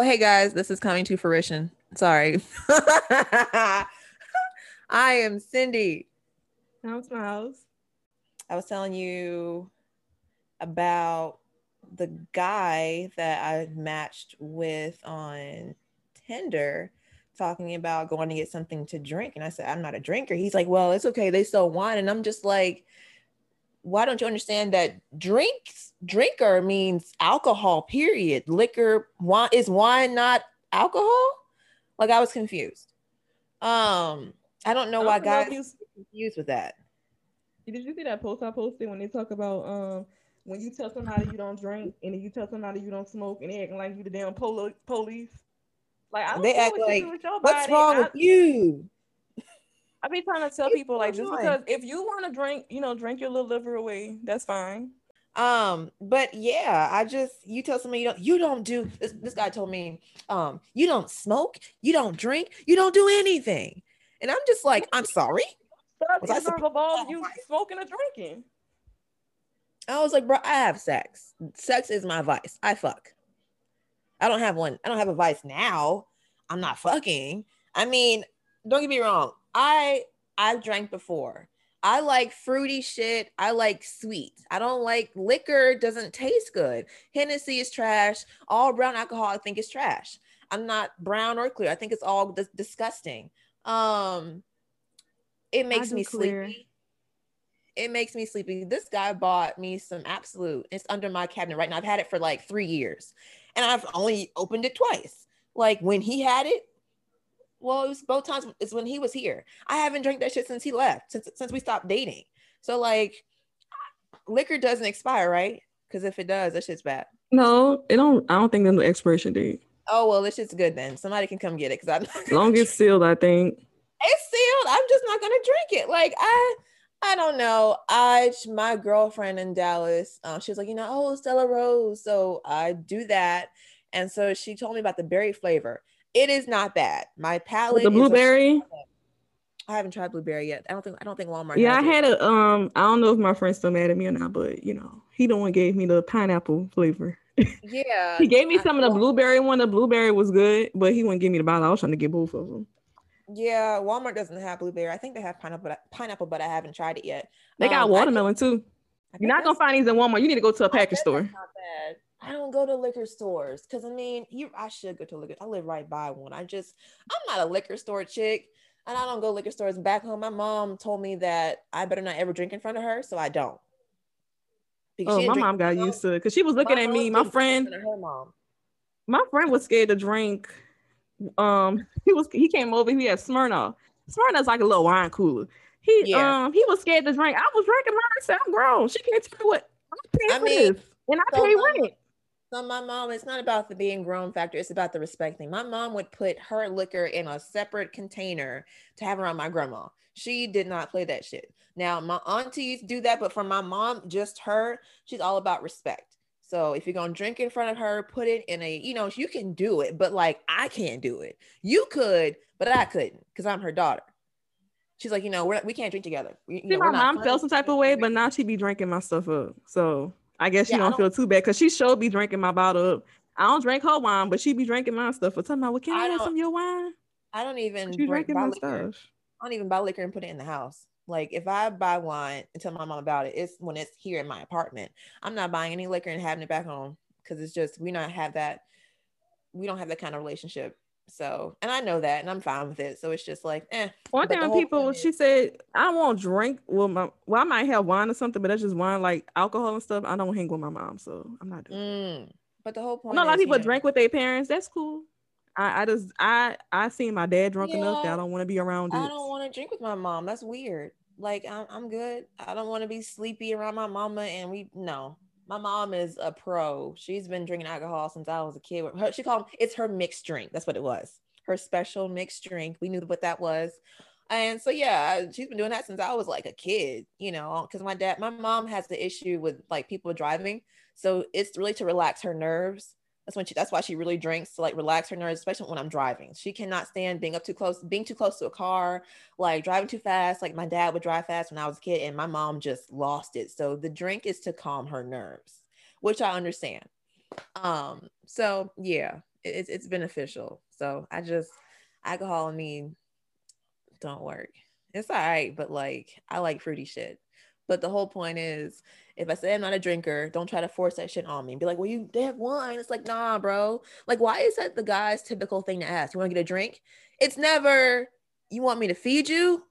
Oh, hey guys, this is coming to fruition. Sorry. I am Cindy. I'm Smiles. I was telling you about the guy that I matched with on Tinder talking about going to get something to drink. And I said, I'm not a drinker. He's like, Well, it's okay. They sell wine. And I'm just like, why don't you understand that drinks drinker means alcohol period. Liquor wine is wine not alcohol? Like i was confused. Um i don't know why guys you, confused with that. Did you see that post i posted when they talk about um when you tell somebody you don't drink and then you tell somebody you don't smoke and they acting like you the damn polo- police? Like I don't they act like what's wrong I, with you I be trying to tell it's people like just because if you want to drink, you know, drink your little liver away, that's fine. Um, but yeah, I just you tell somebody you don't you don't do this. This guy told me, um, you don't smoke, you don't drink, you don't do anything, and I'm just like, I'm sorry. Was I supposed involve you smoking or drinking? I was like, bro, I have sex. Sex is my vice. I fuck. I don't have one. I don't have a vice now. I'm not fucking. I mean, don't get me wrong. I I've drank before. I like fruity shit. I like sweet. I don't like liquor, doesn't taste good. Hennessy is trash. All brown alcohol, I think, is trash. I'm not brown or clear. I think it's all dis- disgusting. Um, it makes me clear. sleepy. It makes me sleepy. This guy bought me some Absolut. It's under my cabinet right now. I've had it for like three years, and I've only opened it twice. Like when he had it, well, it was both times is when he was here. I haven't drank that shit since he left, since since we stopped dating. So like liquor doesn't expire, right? Because if it does, that shit's bad. No, it don't. I don't think there's no expiration date. Oh well, this shit's good then. Somebody can come get it because I'm long as sealed. I think it's sealed. I'm just not gonna drink it. Like I, I don't know. I my girlfriend in Dallas, uh, she was like, you know, oh Stella Rosa. So I do that, and so she told me about the berry flavor. It is not bad. My palate. With the blueberry. I haven't tried blueberry yet. I don't think I don't think Walmart. Yeah, I had it. a um. I don't know if my friend's still mad at me or not, but you know, he the one gave me the pineapple flavor. Yeah, he gave me some I, of the blueberry one. The blueberry was good, but he wouldn't give me the bottle. I was trying to get both of them. Yeah, Walmart doesn't have blueberry. I think they have pineapple, but pineapple, but I haven't tried it yet. They got um, watermelon too. You're not gonna find these in Walmart. You need to go to a package store. I don't go to liquor stores because I mean, you I should go to liquor. I live right by one. I just I'm not a liquor store chick, and I don't go liquor stores. Back home, my mom told me that I better not ever drink in front of her, so I don't. Because oh, my mom got used to it because she was looking at me. My friend, her mom. My friend was scared to drink. Um, he was he came over. He had Smirnoff. Smirnoff's like a little wine cooler. He yeah. um he was scared to drink. I was drinking mine. I said, I'm grown. She can't tell what I'm paying I mean, this, and I so pay rent. So my mom, it's not about the being grown factor. It's about the respect thing. My mom would put her liquor in a separate container to have around my grandma. She did not play that shit. Now my aunties do that, but for my mom, just her, she's all about respect. So if you're gonna drink in front of her, put it in a, you know, you can do it, but like I can't do it. You could, but I couldn't because I'm her daughter. She's like, you know, we're, we can't drink together. We, See, know, my mom felt some type of way, but now she be drinking my stuff up. So I guess she yeah, don't, don't, feel too bad because she should be drinking my bottle up. I don't drink her wine, but she be drinking my stuff. For talking about, well, can I, I have some of your wine? I don't even drink my liquor. stuff. I don't even buy liquor and put it in the house. Like if I buy wine and tell my mom about it, it's when it's here in my apartment. I'm not buying any liquor and having it back home because it's just we not have that. We don't have that kind of relationship so, and I know that, and I'm fine with it. So it's just like, eh. One thing when people, she said, I won't drink. Well, my, well, I might have wine or something, but that's just wine, like alcohol and stuff. I don't hang with my mom, so I'm not doing. Mm. But the whole point. Well, a lot of people drink with their parents. That's cool. I, I just, I, I seen my dad drunk yeah, enough that I don't want to be around. It. I don't want to drink with my mom. That's weird. Like I'm, I'm good. I don't want to be sleepy around my mama, and we no. My mom is a pro. She's been drinking alcohol since I was a kid. Her, she called it's her mixed drink. That's what it was. Her special mixed drink. We knew what that was. And so yeah, she's been doing that since I was like a kid, you know, because my dad, my mom has the issue with like people driving. So it's really to relax her nerves. That's when she that's why she really drinks to like relax her nerves, especially when I'm driving. She cannot stand being up too close, being too close to a car, like driving too fast. Like my dad would drive fast when I was a kid, and my mom just lost it. So the drink is to calm her nerves, which I understand. Um, so yeah, It's it's beneficial. So I just alcohol and me don't work. It's all right, but like I like fruity shit. But the whole point is, if I say I'm not a drinker, don't try to force that shit on me. Be like, well, you they have wine. It's like, nah, bro. Like, why is that the guy's typical thing to ask? You want to get a drink? It's never. You want me to feed you?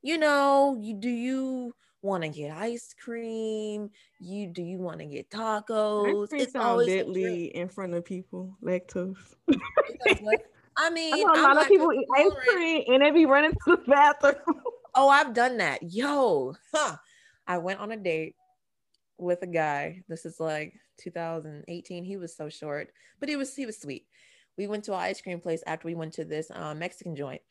You know, you do you want to get ice cream? You do you want to get tacos? It's always deadly in front of people. Lactose. I mean, I know a lot of people eat ice cream and they be running to the bathroom. oh, I've done that. Yo, huh. I went on a date with a guy. This is like 2018. He was so short, but he was he was sweet. We went to an ice cream place after we went to this um, Mexican joint,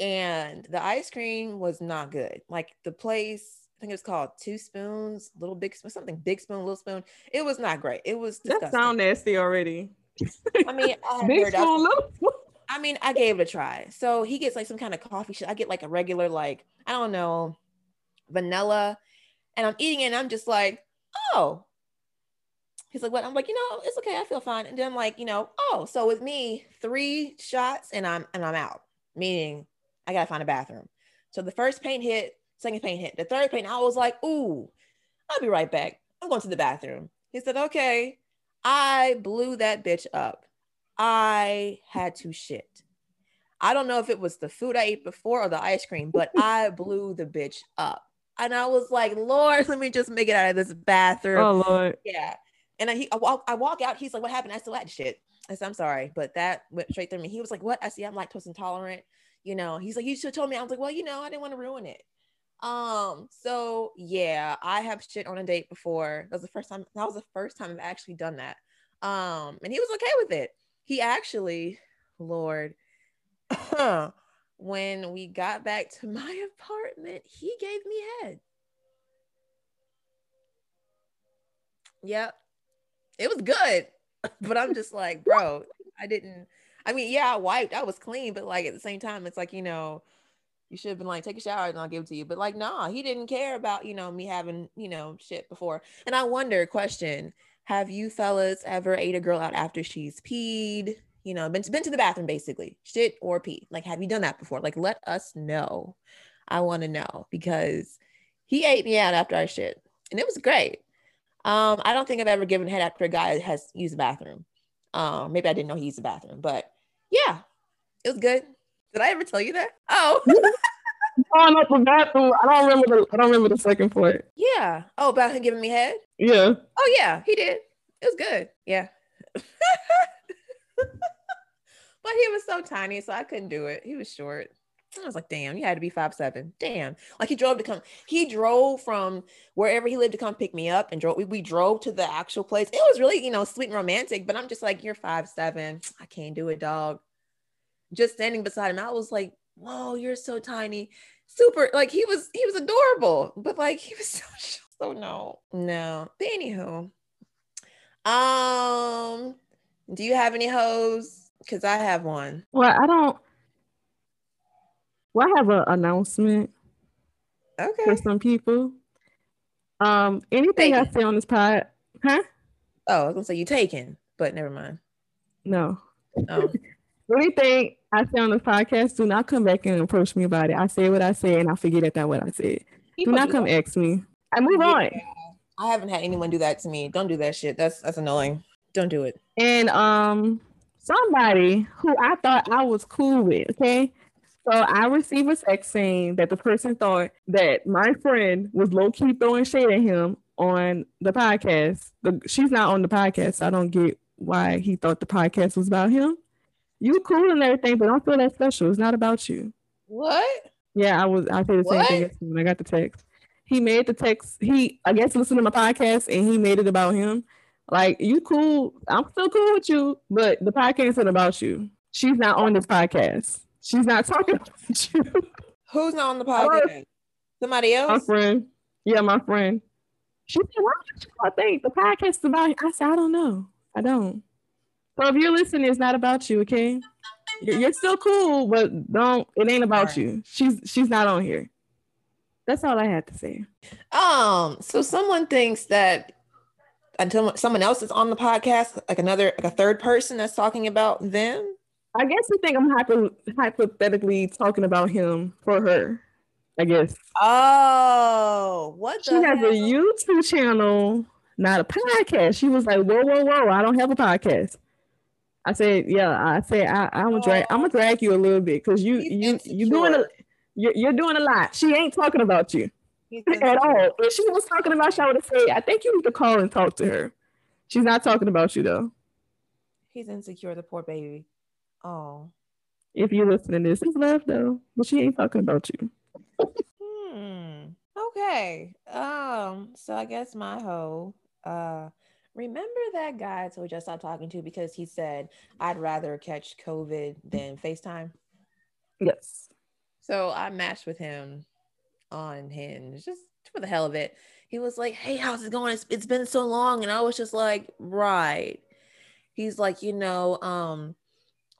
and the ice cream was not good. Like the place, I think it was called Two Spoons, Little Big Spoon, something Big Spoon, Little Spoon. It was not great. It was disgusting. that sound nasty already. I mean, I big spoon, little I mean, I gave it a try. So he gets like some kind of coffee shit. I get like a regular, like, I don't know, vanilla. And I'm eating it and I'm just like, oh. He's like, what? I'm like, you know, it's okay. I feel fine. And then I'm like, you know, oh, so with me, three shots and I'm and I'm out. Meaning I gotta find a bathroom. So the first paint hit, second paint hit. The third paint, I was like, ooh, I'll be right back. I'm going to the bathroom. He said, okay. I blew that bitch up. I had to shit. I don't know if it was the food I ate before or the ice cream, but I blew the bitch up. And I was like, Lord, let me just make it out of this bathroom. Oh, Lord. Yeah. And I, he, I, walk, I walk out. He's like, What happened? I still had shit. I said, I'm sorry, but that went straight through me. He was like, What? I see, I'm lactose intolerant. You know, he's like, You should have told me. I was like, Well, you know, I didn't want to ruin it. Um, so yeah, I have shit on a date before. That was the first time, that was the first time I've actually done that. Um, and he was okay with it he actually, Lord, when we got back to my apartment, he gave me head. Yep. It was good. But I'm just like, bro, I didn't. I mean, yeah, I wiped, I was clean, but like at the same time, it's like, you know, you should have been like, take a shower and I'll give it to you. But like, nah, he didn't care about, you know, me having, you know, shit before. And I wonder, question, have you fellas ever ate a girl out after she's peed? You know, been to, been to the bathroom basically, shit or pee. Like, have you done that before? Like, let us know. I want to know because he ate me out after I shit, and it was great. Um, I don't think I've ever given head after a guy has used the bathroom. Um, maybe I didn't know he used the bathroom, but yeah, it was good. Did I ever tell you that? Oh. going up the bathroom. I don't remember the I don't remember the second part. Yeah. Oh, about him giving me head? Yeah. Oh yeah, he did. It was good. Yeah. but he was so tiny, so I couldn't do it. He was short. I was like, damn, you had to be five seven. Damn. Like he drove to come, he drove from wherever he lived to come pick me up and drove. We, we drove to the actual place. It was really, you know, sweet and romantic, but I'm just like, you're five seven. I can't do it, dog. Just standing beside him, I was like, whoa, you're so tiny. Super, like he was, he was adorable, but like he was so so no, no. But anywho, um, do you have any hoes? Because I have one. Well, I don't. Well, I have an announcement. Okay. For some people. Um, anything taken. I say on this pod, huh? Oh, I was gonna say you taken, but never mind. No. Oh. anything I say on this podcast, do not come back and approach me about it. I say what I say and I forget that that's what I said. People do not do come that. ask me. I move yeah. on. I haven't had anyone do that to me. Don't do that shit. That's that's annoying. Don't do it. And um somebody who I thought I was cool with, okay? So I received a text saying that the person thought that my friend was low key throwing shade at him on the podcast. The, she's not on the podcast. So I don't get why he thought the podcast was about him. You cool and everything, but don't feel that special. It's not about you. What? Yeah, I was. I said the what? same thing when I got the text he made the text. He, I guess, listened to my podcast and he made it about him. Like, you cool. I'm still cool with you, but the podcast isn't about you. She's not on this podcast. She's not talking about you. Who's not on the podcast? Somebody else? My friend. Yeah, my friend. She said, Why you I think the podcast is about I said, I don't know. I don't. So if you're listening, it's not about you, okay? You're still cool, but don't it ain't about right. you. She's she's not on here. That's all I had to say. Um, so someone thinks that until someone else is on the podcast, like another like a third person that's talking about them? I guess you think I'm hypo- hypothetically talking about him for her. I guess. Oh, what? She has hell? a YouTube channel, not a podcast. She was like, "Whoa, whoa, whoa! I don't have a podcast." I said, "Yeah." I said, I, "I'm gonna drag. I'm gonna oh. drag you a little bit because you you you doing a you're, you're doing a lot." She ain't talking about you at all. If she was talking about you, I would have said, "I think you need to call and talk to her." She's not talking about you though. He's insecure, the poor baby. Oh. If you're listening to this, it's left though, but she ain't talking about you. hmm. Okay. Um. So I guess my hoe. Uh. Remember that guy I told you I stopped talking to because he said I'd rather catch COVID than FaceTime. Yes. So I matched with him on Hinge just for the hell of it. He was like, "Hey, how's it going? It's, it's been so long," and I was just like, "Right." He's like, you know, um,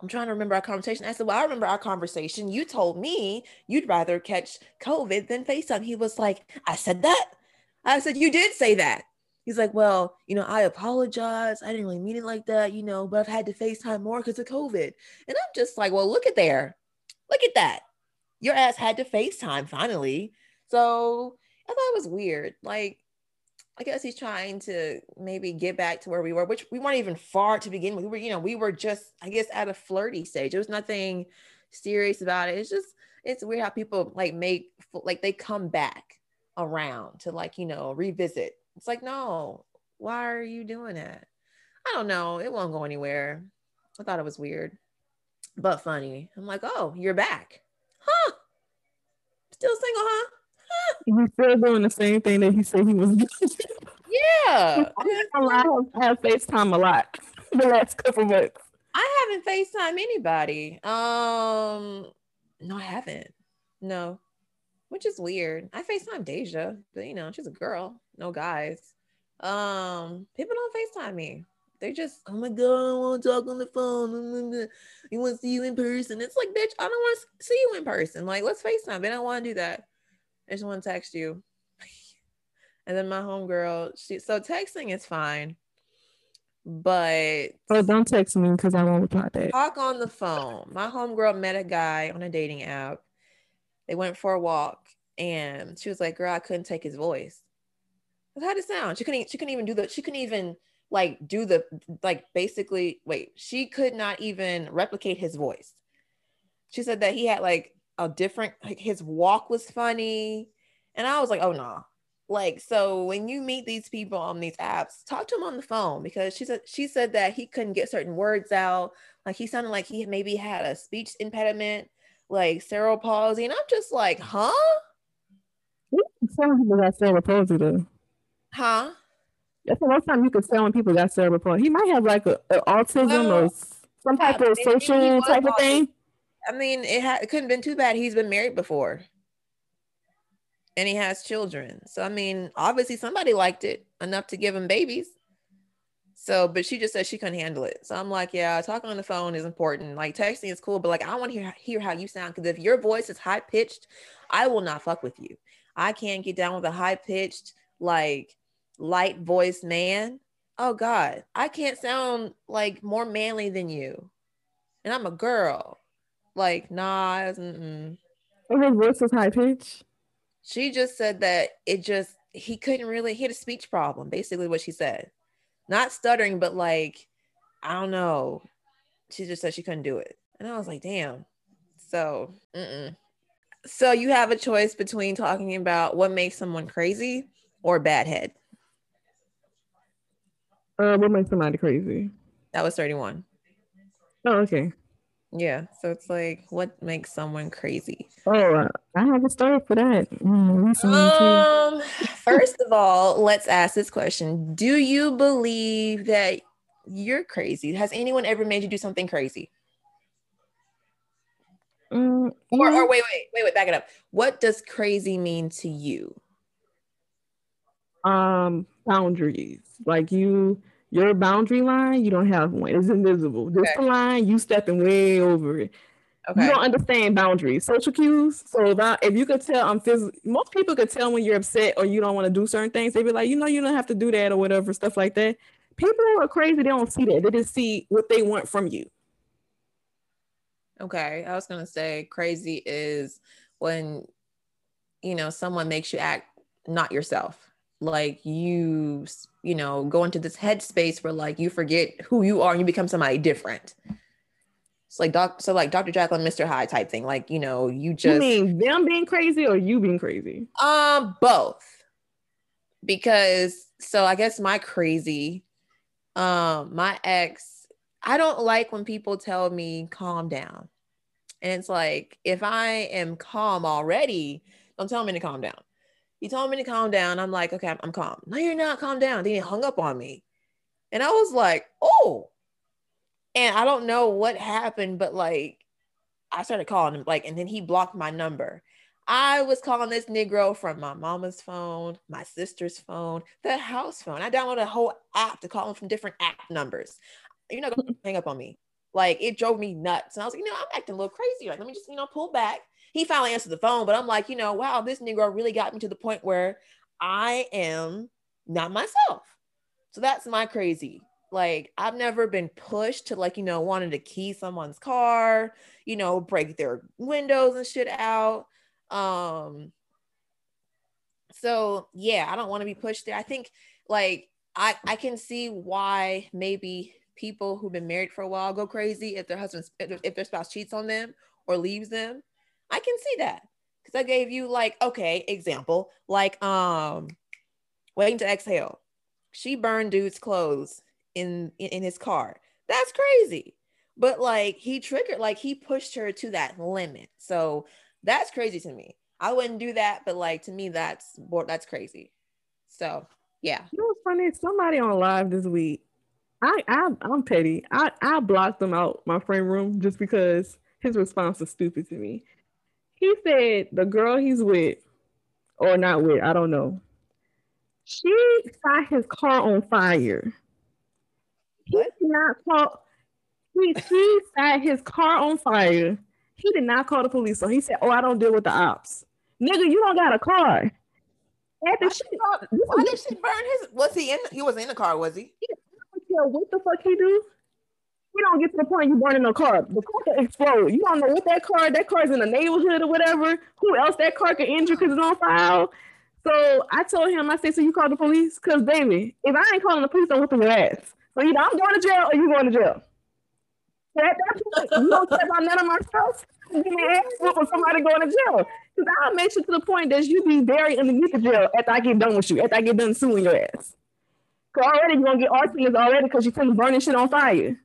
I'm trying to remember our conversation. I said, Well, I remember our conversation. You told me you'd rather catch COVID than FaceTime. He was like, I said that. I said, You did say that. He's like, Well, you know, I apologize. I didn't really mean it like that, you know, but I've had to FaceTime more because of COVID. And I'm just like, Well, look at there. Look at that. Your ass had to FaceTime finally. So I thought it was weird. Like, I guess he's trying to maybe get back to where we were, which we weren't even far to begin with. We were, you know, we were just, I guess, at a flirty stage. There was nothing serious about it. It's just, it's weird how people like make, like, they come back around to like, you know, revisit. It's like, no, why are you doing that? I don't know. It won't go anywhere. I thought it was weird, but funny. I'm like, oh, you're back. Huh? Still single, huh? He's still doing the same thing that he said he was doing. Yeah. I have FaceTime a lot the last couple months. I haven't FaceTime anybody. Um, no, I haven't. No, which is weird. I FaceTime Deja, but you know, she's a girl, no guys. Um, people don't FaceTime me. They just, oh my god, I want to talk on the phone. You want to see you in person? It's like, bitch, I don't want to see you in person. Like, let's FaceTime. They don't want to do that. I just want to text you. and then my homegirl, she so texting is fine. But oh, don't text me because I won't reply back. Talk on the phone. My homegirl met a guy on a dating app. They went for a walk, and she was like, "Girl, I couldn't take his voice." How did it sound? She couldn't. She couldn't even do the. She couldn't even like do the like basically. Wait, she could not even replicate his voice. She said that he had like a different like his walk was funny and i was like oh no nah. like so when you meet these people on these apps talk to him on the phone because she said she said that he couldn't get certain words out like he sounded like he maybe had a speech impediment like cerebral palsy and i'm just like huh people got cerebral palsy though huh that's the most time you could tell when people got cerebral palsy he might have like a, a autism well, or some type of social type of thing I mean, it, ha- it couldn't have been too bad. He's been married before and he has children. So, I mean, obviously somebody liked it enough to give him babies. So, but she just said she couldn't handle it. So I'm like, yeah, talking on the phone is important. Like texting is cool, but like I want to hear hear how you sound because if your voice is high pitched, I will not fuck with you. I can't get down with a high pitched, like light voiced man. Oh God, I can't sound like more manly than you, and I'm a girl. Like nah, Mm-mm. And his voice was high pitch. She just said that it just he couldn't really he had a speech problem. Basically, what she said, not stuttering, but like I don't know. She just said she couldn't do it, and I was like, damn. So, mm-mm. so you have a choice between talking about what makes someone crazy or bad head. Uh, what makes somebody crazy? That was 31. Oh, okay. Yeah. So it's like, what makes someone crazy? Oh, I have a story for that. Mm, um, first of all, let's ask this question Do you believe that you're crazy? Has anyone ever made you do something crazy? Mm, or, or wait, wait, wait, wait, back it up. What does crazy mean to you? Um, boundaries. Like you your boundary line, you don't have one. It's invisible. This okay. line, you stepping way over it. Okay. You don't understand boundaries, social cues. So that if you could tell, I'm phys- most people could tell when you're upset or you don't want to do certain things. They'd be like, you know, you don't have to do that or whatever, stuff like that. People are crazy. They don't see that. They just see what they want from you. Okay, I was gonna say crazy is when you know someone makes you act not yourself like you you know go into this headspace where like you forget who you are and you become somebody different. It's like doc so like dr and mr hyde type thing like you know you just you mean them being crazy or you being crazy? Um both. Because so i guess my crazy um my ex i don't like when people tell me calm down. And it's like if i am calm already don't tell me to calm down he told me to calm down. I'm like, okay, I'm, I'm calm. No, you're not. Calm down. Then he hung up on me. And I was like, oh. And I don't know what happened, but like, I started calling him, like, and then he blocked my number. I was calling this Negro from my mama's phone, my sister's phone, the house phone. I downloaded a whole app to call him from different app numbers. You're not gonna hang up on me. Like it drove me nuts. And I was like, you know, I'm acting a little crazy. Like, let me just, you know, pull back he finally answered the phone, but I'm like, you know, wow, this Negro really got me to the point where I am not myself. So that's my crazy. Like, I've never been pushed to, like, you know, wanting to key someone's car, you know, break their windows and shit out. Um, so yeah, I don't want to be pushed there. I think like I I can see why maybe people who've been married for a while go crazy if their husband if their spouse cheats on them or leaves them I can see that because I gave you like okay example like um waiting to exhale. She burned dude's clothes in, in his car. That's crazy. But like he triggered, like he pushed her to that limit. So that's crazy to me. I wouldn't do that, but like to me, that's that's crazy. So yeah. You know what's funny? Somebody on live this week. I, I I'm petty. I I blocked them out my friend room just because his response was stupid to me. He said the girl he's with, or not with, I don't know. She set his car on fire. He did not call. He, he set his car on fire. He did not call the police. So he said, "Oh, I don't deal with the ops." Nigga, you don't got a car. After she, why did she burn his? Was he in? He was in the car. Was he? What the fuck he do? You don't get to the point you're burning a car. The car can explode. You don't know what that car, that car's in the neighborhood or whatever. Who else that car could injure because it's on fire. So I told him, I said, so you call the police? Because baby, if I ain't calling the police, I'm whipping your ass. So either I'm going to jail or you going to jail. At that point, you don't care about none of my stuff. Give me ass for somebody going to jail. Because I'll make to the point that you be buried underneath the jail after I get done with you, after I get done suing your ass. Because already you're going to get arsonists already because you couldn't burning shit on fire.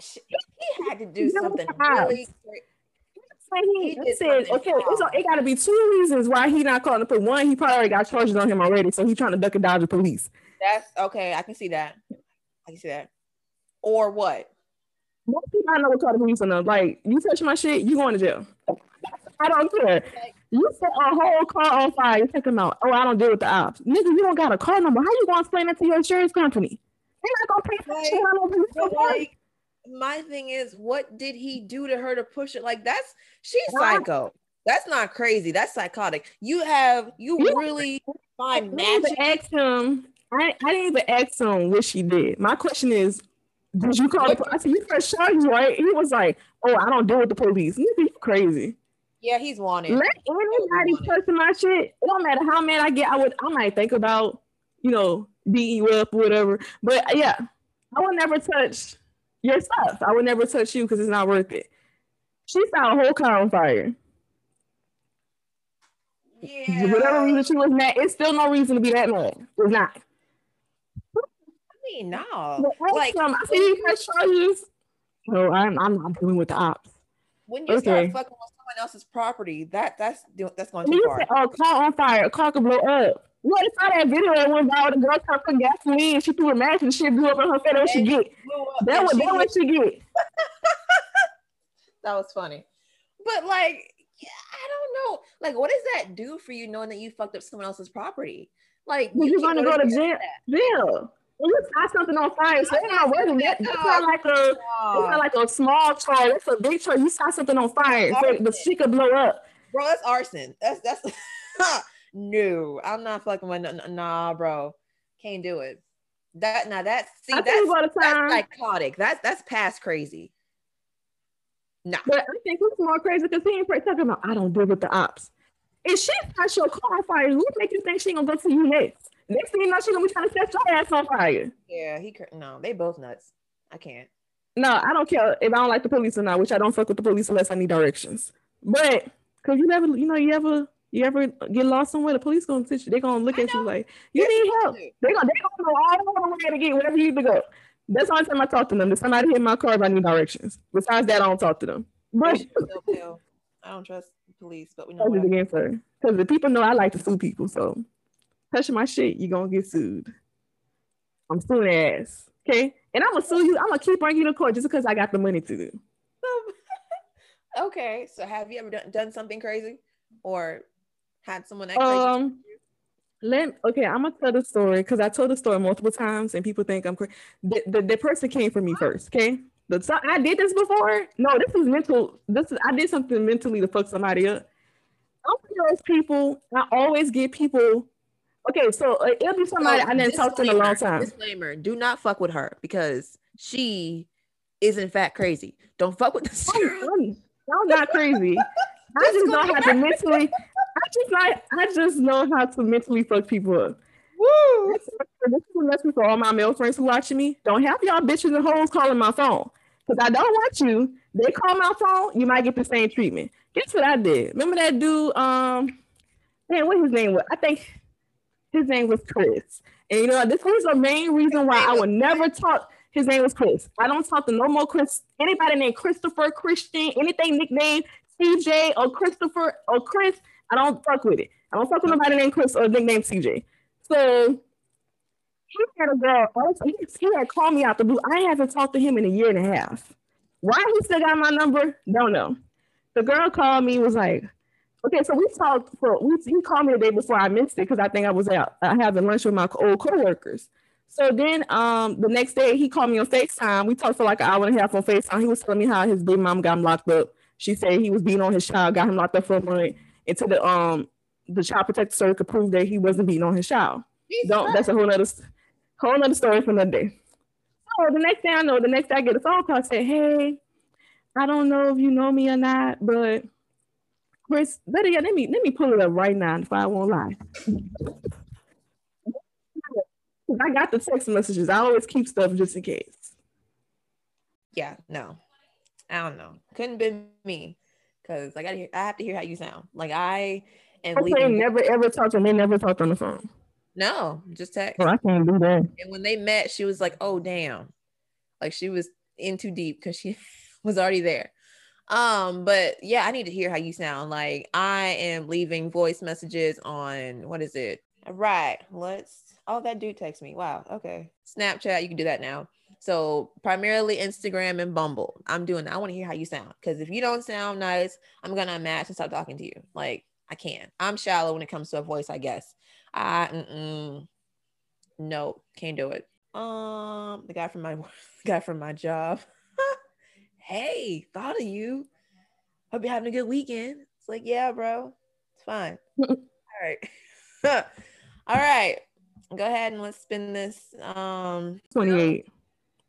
He had to do something really he, he said, okay, it's, it got to be two reasons why he not calling the police. One, he probably already got charges on him already, so he's trying to duck and dodge the police. That's okay. I can see that. I can see that. Or what? Most people I know will call the police on them. Like, you touch my shit, you going to jail. I don't care. You set a whole car on fire, you take them out. Oh, I don't deal with the ops. Nigga, you don't got a car number. How you gonna explain that to your insurance company? They're not gonna pay for like, shit. Like, my thing is, what did he do to her to push it? Like that's she's psycho. That's not crazy. That's psychotic. You have you, really find magic. Ask him. I, I didn't even ask him what she did. My question is, did you call the I said you press charges, right? He was like, Oh, I don't deal with the police. You crazy. Yeah, he's wanted. Let anybody touch my shit. It don't matter how mad I get. I would I might think about, you know, beating you up or whatever. But yeah, I would never touch your stuff. I would never touch you because it's not worth it. She found a whole car on fire. Yeah. Whatever reason she was mad, it's still no reason to be that mad. It's not. I mean, no. Like, I see you press charges. No, I'm I'm not dealing with the ops. When you okay. start fucking with someone else's property, that that's that's going too far. Say, oh, car on fire, a car could blow up. What if I that video that went viral? The girl trying to put gasoline and she threw a match and shit blew up in her face. What she get? That was that what she get. that was funny, but like, yeah, I don't know. Like, what does that do for you knowing that you fucked up someone else's property? Like, you are gonna go to jail. Jail. when you start something on fire, so it's not working. That, that's not like a it's not like a small charge. That's a big charge. You start something on fire, so the shit could blow up. Bro, that's arson. That's that's no. I'm not fucking with nah, bro. Can't do it. That now that's see I that's, that's psychotic. That's that's past crazy. No, but I think it's more crazy because he ain't talking about I don't deal with the ops. If she starts your car on fire, who make you think she gonna go to you next? Next thing you know, she gonna be trying to set your ass on fire. Yeah, he no, they both nuts. I can't. No, I don't care if I don't like the police or not, which I don't fuck with the police unless I need directions. But cause you never, you know, you ever you ever get lost somewhere, the police gonna sit you, they gonna look at you like you need help. They gonna they gonna know all the way to get wherever you need to go. That's the only time I talk to them. If somebody hit my car, I need directions. Besides that, I don't talk to them. But I don't trust police, but we know it again, sir. Because the people know I like to sue people, so touching my shit, you're gonna get sued. I'm suing ass. Okay. And I'm gonna sue you. I'm gonna keep bringing you to court just because I got the money to do. okay. So have you ever done, done something crazy or had someone um let okay i'm gonna tell the story because i told the story multiple times and people think i'm crazy the, the, the person came for me first okay? The, so i did this before? No this is mental this is i did something mentally to fuck somebody up. I'm those people i always get people okay so uh, it'll be somebody so, i didn't talk to in a long time. disclaimer do not fuck with her because she is in fact crazy. Don't fuck with this i'm, not crazy. I just know how to mentally. I just like I just know how to mentally fuck people up. Woo! This is a lesson for all my male friends who watching me. Don't have y'all bitches and hoes calling my phone. Because I don't want you. They call my phone, you might get the same treatment. Guess what I did? Remember that dude? Um, man, what his name was? I think his name was Chris. And you know, this was the main reason why I would never talk. His name was Chris. I don't talk to no more Chris. Anybody named Christopher, Christian, anything nickname CJ or Christopher or Chris, I don't fuck with it. I don't fuck with nobody named Chris or nicknamed CJ. So he had a girl. he, had called me out the blue. I haven't talked to him in a year and a half. Why he still got my number? Don't know. The girl called me was like, okay, so we talked for we, he called me the day before I missed it because I think I was out I having lunch with my old coworkers. So then um the next day he called me on FaceTime. We talked for like an hour and a half on FaceTime. He was telling me how his baby mom got him locked up she said he was beating on his child, got him locked up for a month until the um the child protective service could prove that he wasn't beating on his child. Don't that's a whole other whole other story for another day. So the next thing I know, the next day I get a phone call say, Hey, I don't know if you know me or not, but Chris, better yet, let me let me pull it up right now if I won't lie. I got the text messages. I always keep stuff just in case. Yeah, no. I don't know. Couldn't been me because I got to hear, I have to hear how you sound. Like I am. Okay, never ever talked and They never talked on the phone. No, just text. Well, I can't do that. And when they met, she was like, "Oh damn," like she was in too deep because she was already there. Um, but yeah, I need to hear how you sound. Like I am leaving voice messages on what is it? All right, let's. Oh, that dude text me. Wow. Okay. Snapchat, you can do that now. So primarily Instagram and Bumble. I'm doing that. I want to hear how you sound because if you don't sound nice, I'm gonna match and stop talking to you. Like I can't. I'm shallow when it comes to a voice. I guess. I mm-mm. no can't do it. Um, the guy from my the guy from my job. hey, thought of you. Hope you're having a good weekend. It's like, yeah, bro, it's fine. All right. All right. Go ahead and let's spin this. Um 28.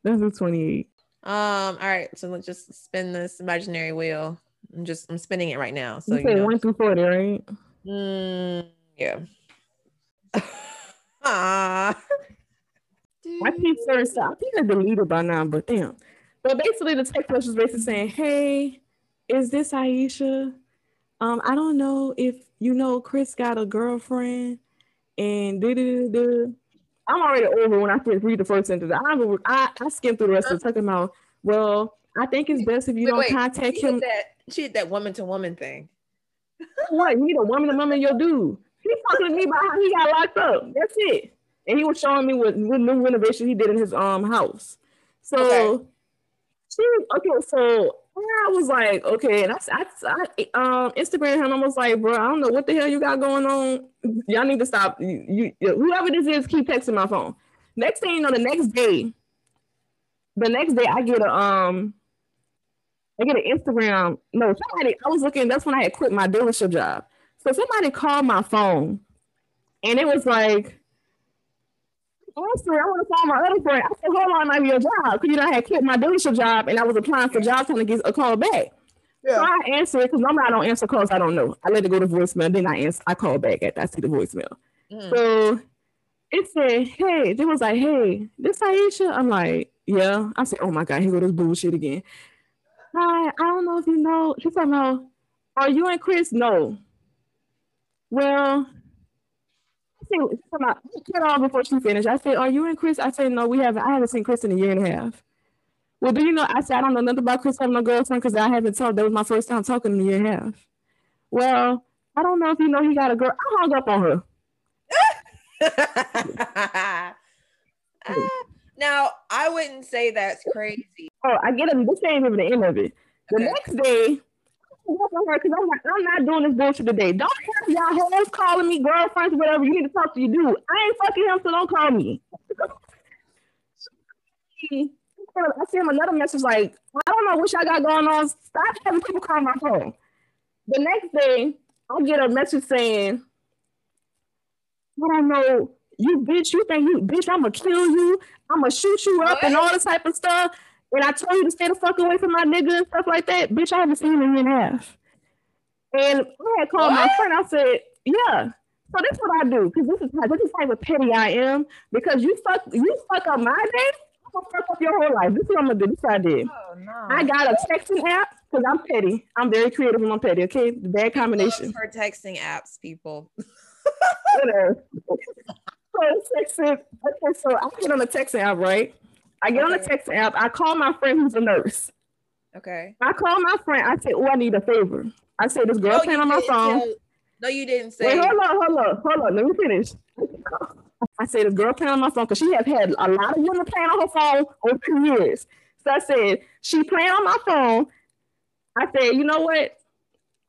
That's a 28. Um, all right, so let's just spin this imaginary wheel. I'm just I'm spinning it right now. So you, you know. one through 40, right? Mm, yeah. Ah. I keep certain stuff. I think I deleted by now, but damn. But basically, the text message was basically saying, "Hey, is this Aisha? Um, I don't know if you know Chris got a girlfriend, and da da da I'm already over when I first read the first sentence. I I, I skimmed through the rest of it talking about, well, I think it's best if you wait, don't wait. contact she him. That, she did that woman to woman thing. what? You need a woman to woman, your dude. He talking to me about how he got locked up. That's it. And he was showing me what, what new renovation he did in his um house. So okay. she okay, so I was like, okay, and I, I, I um Instagram him. I was like, bro, I don't know what the hell you got going on. Y'all need to stop. You, you whoever this is, keep texting my phone. Next thing you know, the next day, the next day I get a um I get an Instagram. No, somebody I was looking, that's when I had quit my dealership job. So somebody called my phone and it was like answer. I want to call my other friend. I said, hold on, I'm your job. Because you know, I had quit my dealership job and I was applying for jobs trying to get a call back. Yeah. So I answer it because normally I don't answer calls I don't know. I let it go to voicemail. Then I answer, I call back after I see the voicemail. Mm. So it said, hey, it was like, hey, this Aisha. I'm like, yeah. I said, oh my God, here go this bullshit again. Hi, I don't know if you know. She said, no. Are you and Chris? No. Well, I cut off before she finished. I said, "Are you and Chris?" I said, "No, we haven't. I haven't seen Chris in a year and a half." Well, do you know? I said, "I don't know nothing about Chris having a girlfriend because I haven't talked. That was my first time talking in a year and a half." Well, I don't know if you know he got a girl. I hung up on her. now, I wouldn't say that's crazy. Oh, I get him. This ain't even the end of it. The okay. next day, because I'm like, I'm not doing this bullshit today. Don't have y'all hoes calling me girlfriends, whatever. You need to talk to your dude. I ain't fucking him, so don't call me. I see him another message like, I don't know what y'all got going on. Stop having people call my phone. The next day, I get a message saying, I don't know, you bitch, you think you bitch, I'ma kill you, I'ma shoot you up what? and all this type of stuff. And I told you to stay the fuck away from my nigga and stuff like that. Bitch, I haven't seen him in a year and a half. And I had called what? my friend. I said, yeah. So this is what I do, because this is this is type of petty I am. Because you fuck you fuck up my day, I'm gonna fuck up your whole life. This is what I'm gonna do. This is what I did. Oh, no. I got a texting app because I'm petty. I'm very creative and I'm petty. Okay, the bad combination. For texting apps, people. Whatever. so texting. Okay, so I put on the texting app, right? I get okay. on the text app. I call my friend who's a nurse. Okay. I call my friend. I say, "Oh, I need a favor." I say, "This girl oh, no, playing on my phone." Tell, no, you didn't say. Wait, hold on, hold on, hold on. Let me finish. I say, "This girl playing on my phone," because she has had a lot of women playing on her phone over two years. So I said, "She playing on my phone." I said, "You know what?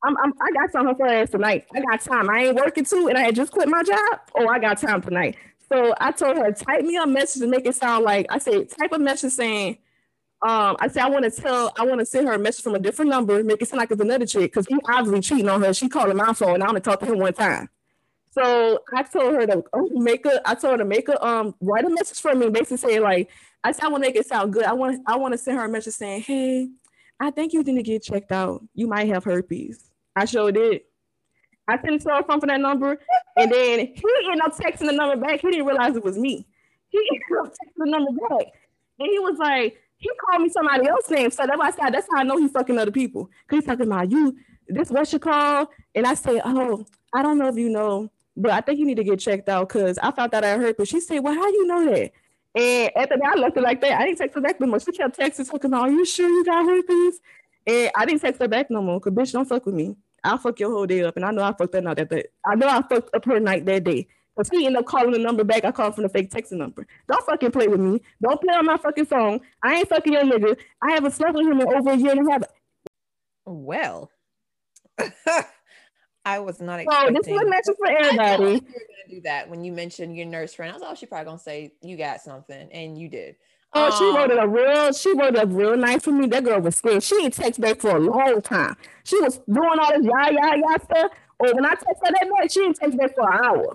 I'm, I'm, i got something for her tonight. I got time. I ain't working too, and I had just quit my job. Oh, I got time tonight. So I told her, type me a message to make it sound like I said, type a message saying, um, I said I want to tell, I want to send her a message from a different number, make it sound like it's another chick, because he obviously cheating on her. She called calling my phone, and I only talked to him one time. So I told her to make a, I told her to make a, um, write a message for me, basically say like, I said I want to make it sound good. I want, I want to send her a message saying, hey, I think you need to get checked out. You might have herpes. I sure did. I sent him phone for that number, and then he ended up texting the number back. He didn't realize it was me. He ended up texting the number back, and he was like, he called me somebody else's name. So that's why I said that's how I know he's fucking other people. Cause he's talking about you. This what you call? And I say, oh, I don't know if you know, but I think you need to get checked out because I found out I heard. But she said, well, how you know that? And after that, I left it like that. I didn't text her back no more. She kept texting, talking about, are you sure you got herpes? And I didn't text her back no more because bitch, don't fuck with me. I'll fuck your whole day up. And I know I fucked that night that day. I know I fucked up her night that day. Because he ended up calling the number back. I called from the fake texting number. Don't fucking play with me. Don't play on my fucking phone. I ain't fucking your nigga. I haven't slept with him in over a year and a half. Well, I was not expecting. Oh, this is a message for everybody. you were gonna do that when you mentioned your nurse friend. I was like, oh, she probably gonna say you got something, and you did. Oh, um, she wrote it a real, she wrote it a real nice for me. That girl was scared. She didn't text back for a long time. She was doing all this yah, yah, yah stuff. Or when I text her that night, she didn't text back for an hour.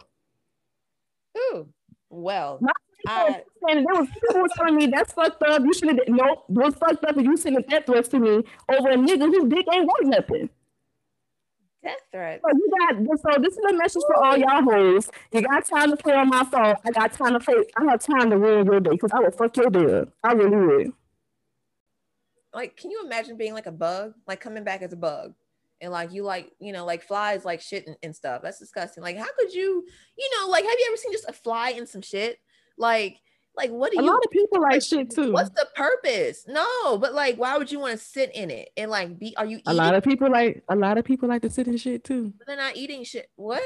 Ooh, well. My I, and there was people were telling me that's fucked up. You should have nope, was fucked up and you sending death threats to me over a nigga who dick ain't worth nothing. Death threats. So you got so this is a message for all y'all hoes. You got time to play on my phone. I got time to play. I have time to ruin your day because I will fuck your day up. I really would. Like, can you imagine being like a bug, like coming back as a bug? and like you like you know like flies like shit and, and, stuff that's disgusting like how could you you know like have you ever seen just a fly in some shit like like, what do a you? A lot of people like shit too. What's the purpose? No, but like, why would you want to sit in it and like be? Are you? Eating? A lot of people like a lot of people like to sit in shit too. But they're not eating shit. What?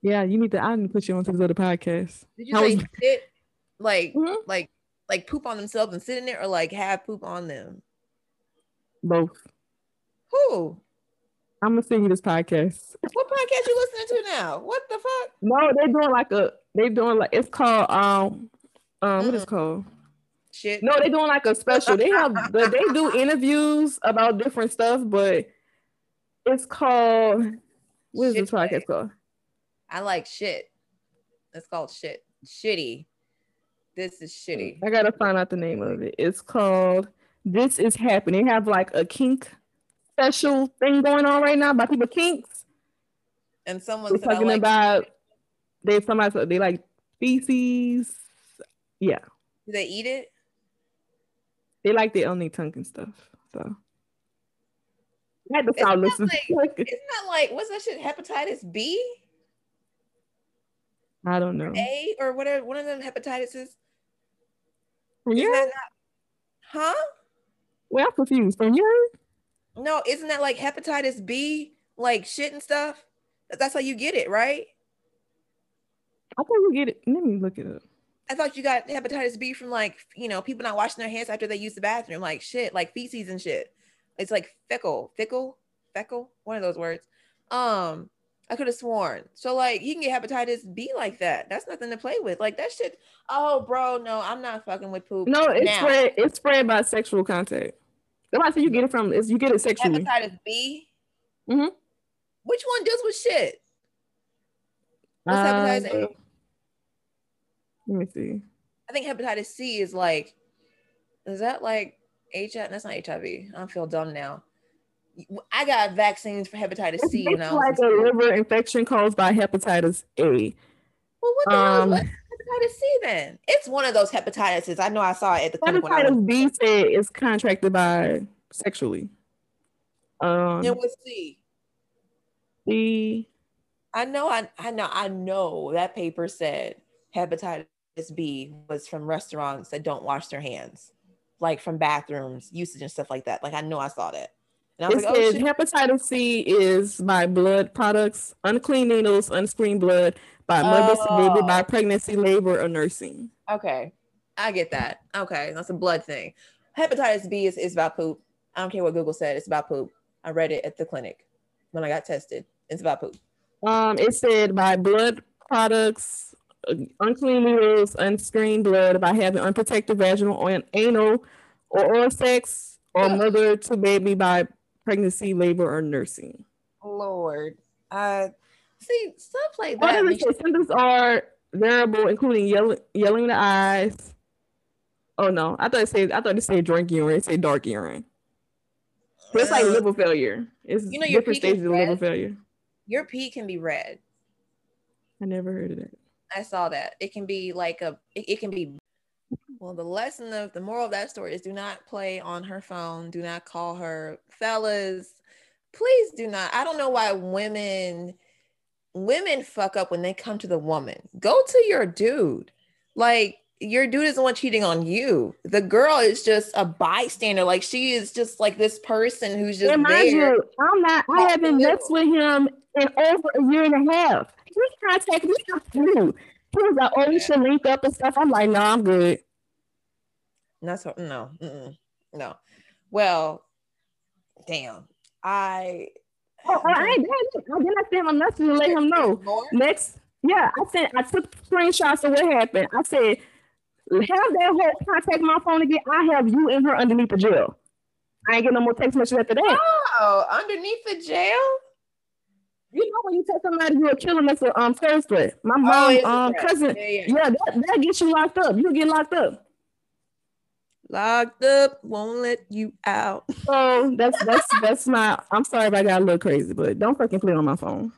Yeah, you need to. I need to put you on to the other podcast. Did you How say was... sit? Like, mm-hmm. like, like poop on themselves and sit in there, or like have poop on them? Both. Who? I'm gonna send you this podcast. What podcast you listening to now? What the fuck? No, they're doing like a. They're doing like it's called um Um, what is called? Shit. No, they're doing like a special. They have they do interviews about different stuff, but it's called what is shit this podcast called? I like shit. It's called shit. Shitty. This is shitty. I gotta find out the name of it. It's called This Is Happening. They have like a kink special thing going on right now by people kinks. And someone's talking like about they somebody they like feces. Yeah. Do they eat it? They like their only tongue and stuff. So I had to start listening. Like, isn't that like what's that shit? Hepatitis B? I don't know. A or whatever one of them hepatitises. From you? Huh? Well, I'm confused. From you? No, isn't that like hepatitis B, like shit and stuff? That's how you get it, right? I thought you get it. Let me look it up. I thought you got hepatitis B from like you know people not washing their hands after they use the bathroom, like shit, like feces and shit. It's like fecal, fickle, fecal, one of those words. Um, I could have sworn. So like you can get hepatitis B like that. That's nothing to play with. Like that shit. Oh, bro, no, I'm not fucking with poop. No, it's now. spread. It's spread by sexual contact. That's why I say you get it from. Is you get it sexually. Hepatitis B. Mm-hmm. Which one deals with shit? What's uh, hepatitis A? Let me see. I think hepatitis C is like, is that like HIV? That's not HIV. I don't feel dumb now. I got vaccines for hepatitis C. It's like a liver infection caused by hepatitis A. Well, what the um, hell is hepatitis C then? It's one of those hepatitises. I know I saw it at the. Hepatitis B said is contracted by sexually. Um, and with C. C. I know. I I know. I know that paper said hepatitis B was from restaurants that don't wash their hands, like from bathrooms usage and stuff like that. Like I know I saw that. And I was it like, oh, hepatitis C is by blood products, unclean needles, unscreened blood by mother's oh. baby by pregnancy, labor, or nursing. Okay, I get that. Okay, that's a blood thing. Hepatitis B is, is about poop. I don't care what Google said. It's about poop. I read it at the clinic when I got tested. It's about poop. Um, it said by blood products, unclean needles, unscreened blood by having unprotected vaginal or anal or oral sex or mother to baby by pregnancy, labor, or nursing. Lord, uh, see stuff like that. What symptoms are variable, including yelling, yelling in the eyes. Oh no, I thought it said I thought it said drink urine. It said dark urine. But it's like uh, liver failure. It's you know your different stages of liver failure. Your pee can be red. I never heard of that. I saw that. It can be like a. It, it can be. Well, the lesson of the moral of that story is: do not play on her phone. Do not call her, fellas. Please do not. I don't know why women women fuck up when they come to the woman. Go to your dude. Like your dude is the one cheating on you. The girl is just a bystander. Like she is just like this person who's just there. You, I'm not. I haven't messed with him in over a year and a half. He contacted me through. He was like, "Oh, you should link up and stuff." I'm like, "No, I'm good." That's what, no, no. Well, damn. I. Oh, oh I ain't done. I did not send him a message to let him know. Next, yeah, I sent. I took screenshots of what happened. I said have that whole contact my phone again. I have you and her underneath the jail. I ain't getting no more text messages after that. Oh, underneath the jail? You know when you tell somebody you're killing us for um first threat. My oh, mom, oh, um cousin, yeah, yeah. yeah that, that gets you locked up. You get locked up. Locked up, won't let you out. Oh, that's that's that's my. I'm sorry if I got a little crazy, but don't fucking play on my phone.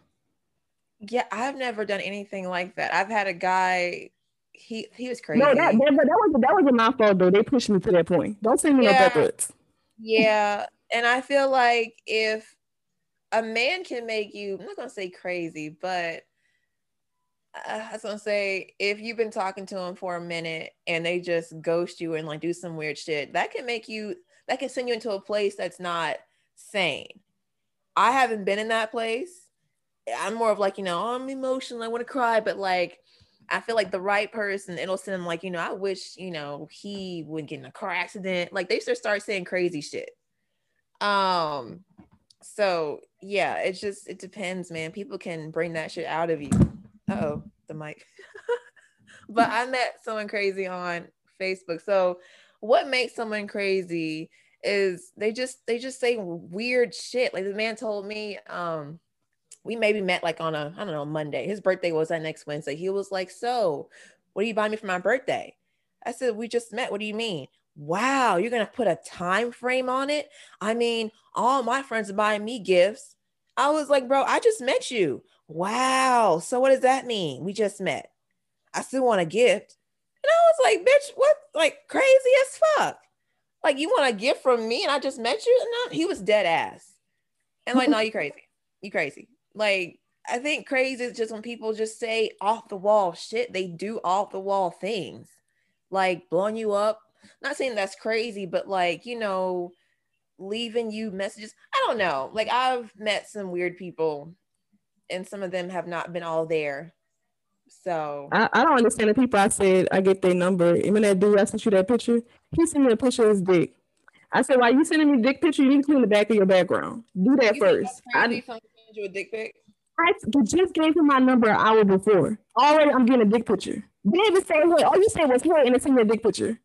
Yeah, I've never done anything like that. I've had a guy he he was crazy. No, that, that, that was that wasn't my fault though. They pushed me to that point. Don't send me yeah. no buckets. Yeah, and I feel like if a man can make you, I'm not gonna say crazy, but uh, I was gonna say if you've been talking to him for a minute and they just ghost you and like do some weird shit, that can make you that can send you into a place that's not sane. I haven't been in that place. I'm more of like, you know, oh, I'm emotional, I want to cry, but like I feel like the right person, it'll send them like, you know, I wish, you know, he would get in a car accident. Like they just start saying crazy shit. Um, so yeah, it's just it depends, man. People can bring that shit out of you. oh, the mic. but I met someone crazy on Facebook. So what makes someone crazy is they just they just say weird shit. Like the man told me, um, we maybe met like on a I don't know Monday. His birthday was that next Wednesday. He was like, "So, what are you buying me for my birthday?" I said, "We just met. What do you mean?" Wow, you're gonna put a time frame on it? I mean, all my friends are buying me gifts. I was like, bro, I just met you. Wow. So what does that mean? We just met. I still want a gift. And I was like, bitch, what? Like crazy as fuck. Like you want a gift from me and I just met you? And he was dead ass. And like, no, you crazy. You crazy. Like, I think crazy is just when people just say off the wall shit. They do off the wall things, like blowing you up. Not saying that's crazy, but like, you know, leaving you messages. I don't know. Like I've met some weird people and some of them have not been all there. So I, I don't understand the people I said I get their number. When that dude I sent you that picture, he sent me a picture of his dick. I said, why you sending me dick picture? You need to clean the back of your background. Do that you first. I send you a dick pic. I just gave him my number an hour before. Already, I'm getting a dick picture. David said, "Hey, all you said was hey," and it's in your dick picture."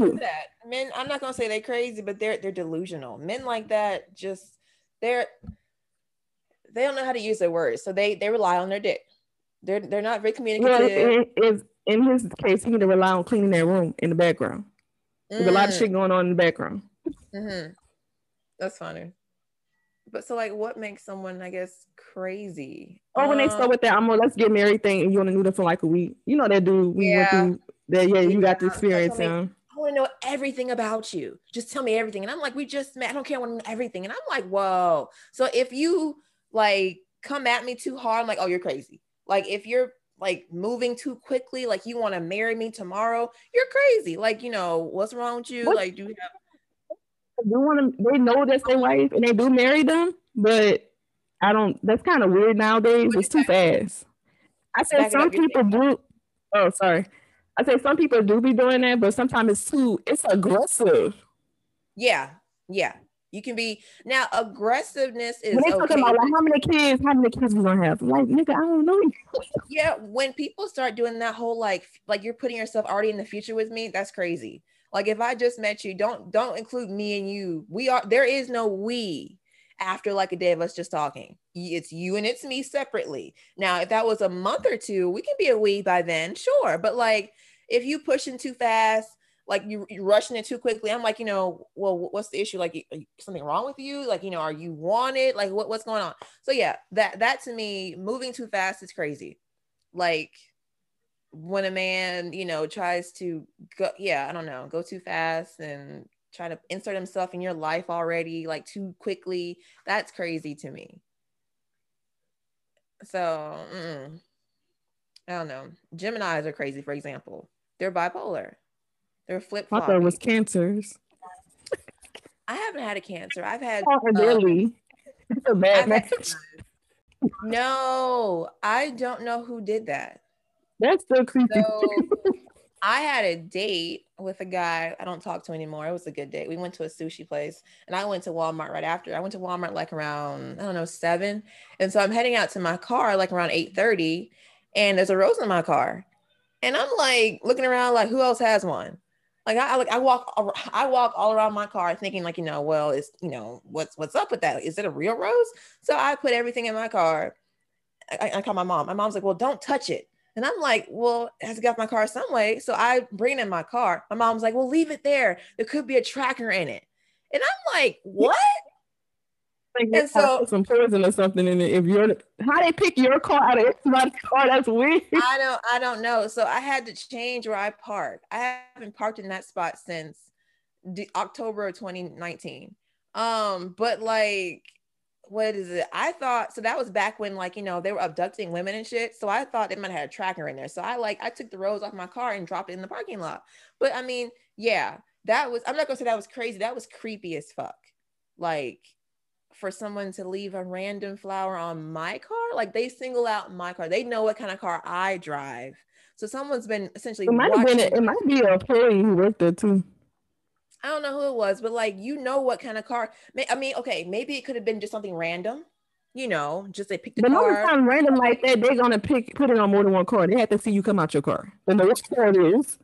Men that. Men, I'm not gonna say they're crazy, but they're they're delusional. Men like that just they're they don't know how to use their words, so they they rely on their dick. They're they're not very communicative. Well, if, in his case, he need to rely on cleaning that room in the background. There's mm. a lot of shit mm. going on in the background. Mm-hmm. That's funny. But so, like, what makes someone, I guess, crazy? Or when um, they start with that, I'm gonna let's get married thing, and you only knew them for like a week. You know that dude we yeah. went through. That yeah, you got the experience. Him. I want to know everything about you. Just tell me everything. And I'm like, we just met. I don't care. I want to know everything. And I'm like, whoa. So if you like come at me too hard, I'm like, oh, you're crazy. Like if you're like moving too quickly, like you want to marry me tomorrow, you're crazy. Like, you know, what's wrong with you? What? Like, do you have do want to they know that's their wife and they do marry them, but I don't that's kind of weird nowadays. It's too fast. I said some people do oh sorry. I say some people do be doing that, but sometimes it's too it's aggressive. Yeah, yeah. You can be now aggressiveness is when they okay. talking about like how many kids, how many kids we gonna have? Like nigga, I don't know. yeah, when people start doing that whole like like you're putting yourself already in the future with me, that's crazy. Like if I just met you, don't don't include me and you. We are there is no we after like a day of us just talking. It's you and it's me separately. Now, if that was a month or two, we can be a we by then, sure. But like if you pushing too fast, like you you rushing it too quickly, I'm like, you know, well, what's the issue? Like, something wrong with you? Like, you know, are you wanted? Like, what, what's going on? So yeah, that that to me, moving too fast is crazy. Like when a man, you know, tries to go, yeah, I don't know, go too fast and try to insert himself in your life already, like too quickly. That's crazy to me. So, mm, I don't know. Geminis are crazy, for example. They're bipolar. They're flip flop. I thought it was cancers. I haven't had a cancer. I've had oh, really. Uh, a bad match. No, I don't know who did that. That's so creepy. So, I had a date with a guy I don't talk to anymore. It was a good date. We went to a sushi place and I went to Walmart right after. I went to Walmart like around, I don't know, seven. And so I'm heading out to my car like around 8 30 and there's a rose in my car. And I'm like looking around like who else has one? Like I, like I walk I walk all around my car thinking like, you know, well, it's you know, what's what's up with that? Is it a real rose? So I put everything in my car. I, I call my mom. My mom's like, well, don't touch it. And I'm like, well, it has to get off my car some way. So I bring it in my car. My mom's like, well, leave it there. There could be a tracker in it. And I'm like, what? And so some poison or something in it. If you're how they pick your car out of somebody's car, that's weird. I don't I don't know. So I had to change where I park. I haven't parked in that spot since the October of 2019. Um, but like what is it? I thought so that was back when like you know they were abducting women and shit. So I thought they might have had a tracker in there. So I like I took the rose off my car and dropped it in the parking lot. But I mean, yeah, that was I'm not gonna say that was crazy. That was creepy as fuck. Like for someone to leave a random flower on my car, like they single out my car. They know what kind of car I drive. So someone's been essentially. It might, been, it might be a employee who worked there too. I don't know who it was, but like you know what kind of car. I mean, okay, maybe it could have been just something random. you know, just they pick the. But time random like that, they're gonna pick put it on more than one car. They have to see you come out your car. They know which car it is.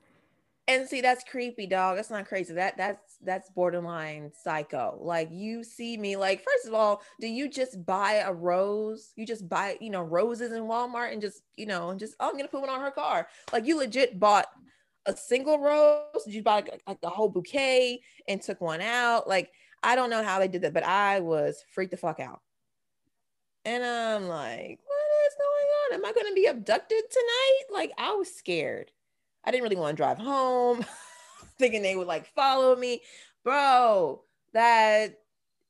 And see, that's creepy, dog. That's not crazy. That that's that's borderline psycho. Like you see me, like, first of all, do you just buy a rose? You just buy, you know, roses in Walmart and just, you know, and just oh, I'm gonna put one on her car. Like you legit bought a single rose? You buy like, like a whole bouquet and took one out? Like I don't know how they did that, but I was freaked the fuck out. And I'm like, what is going on? Am I to be abducted tonight? Like, I was scared. I didn't really want to drive home, thinking they would like follow me. Bro, that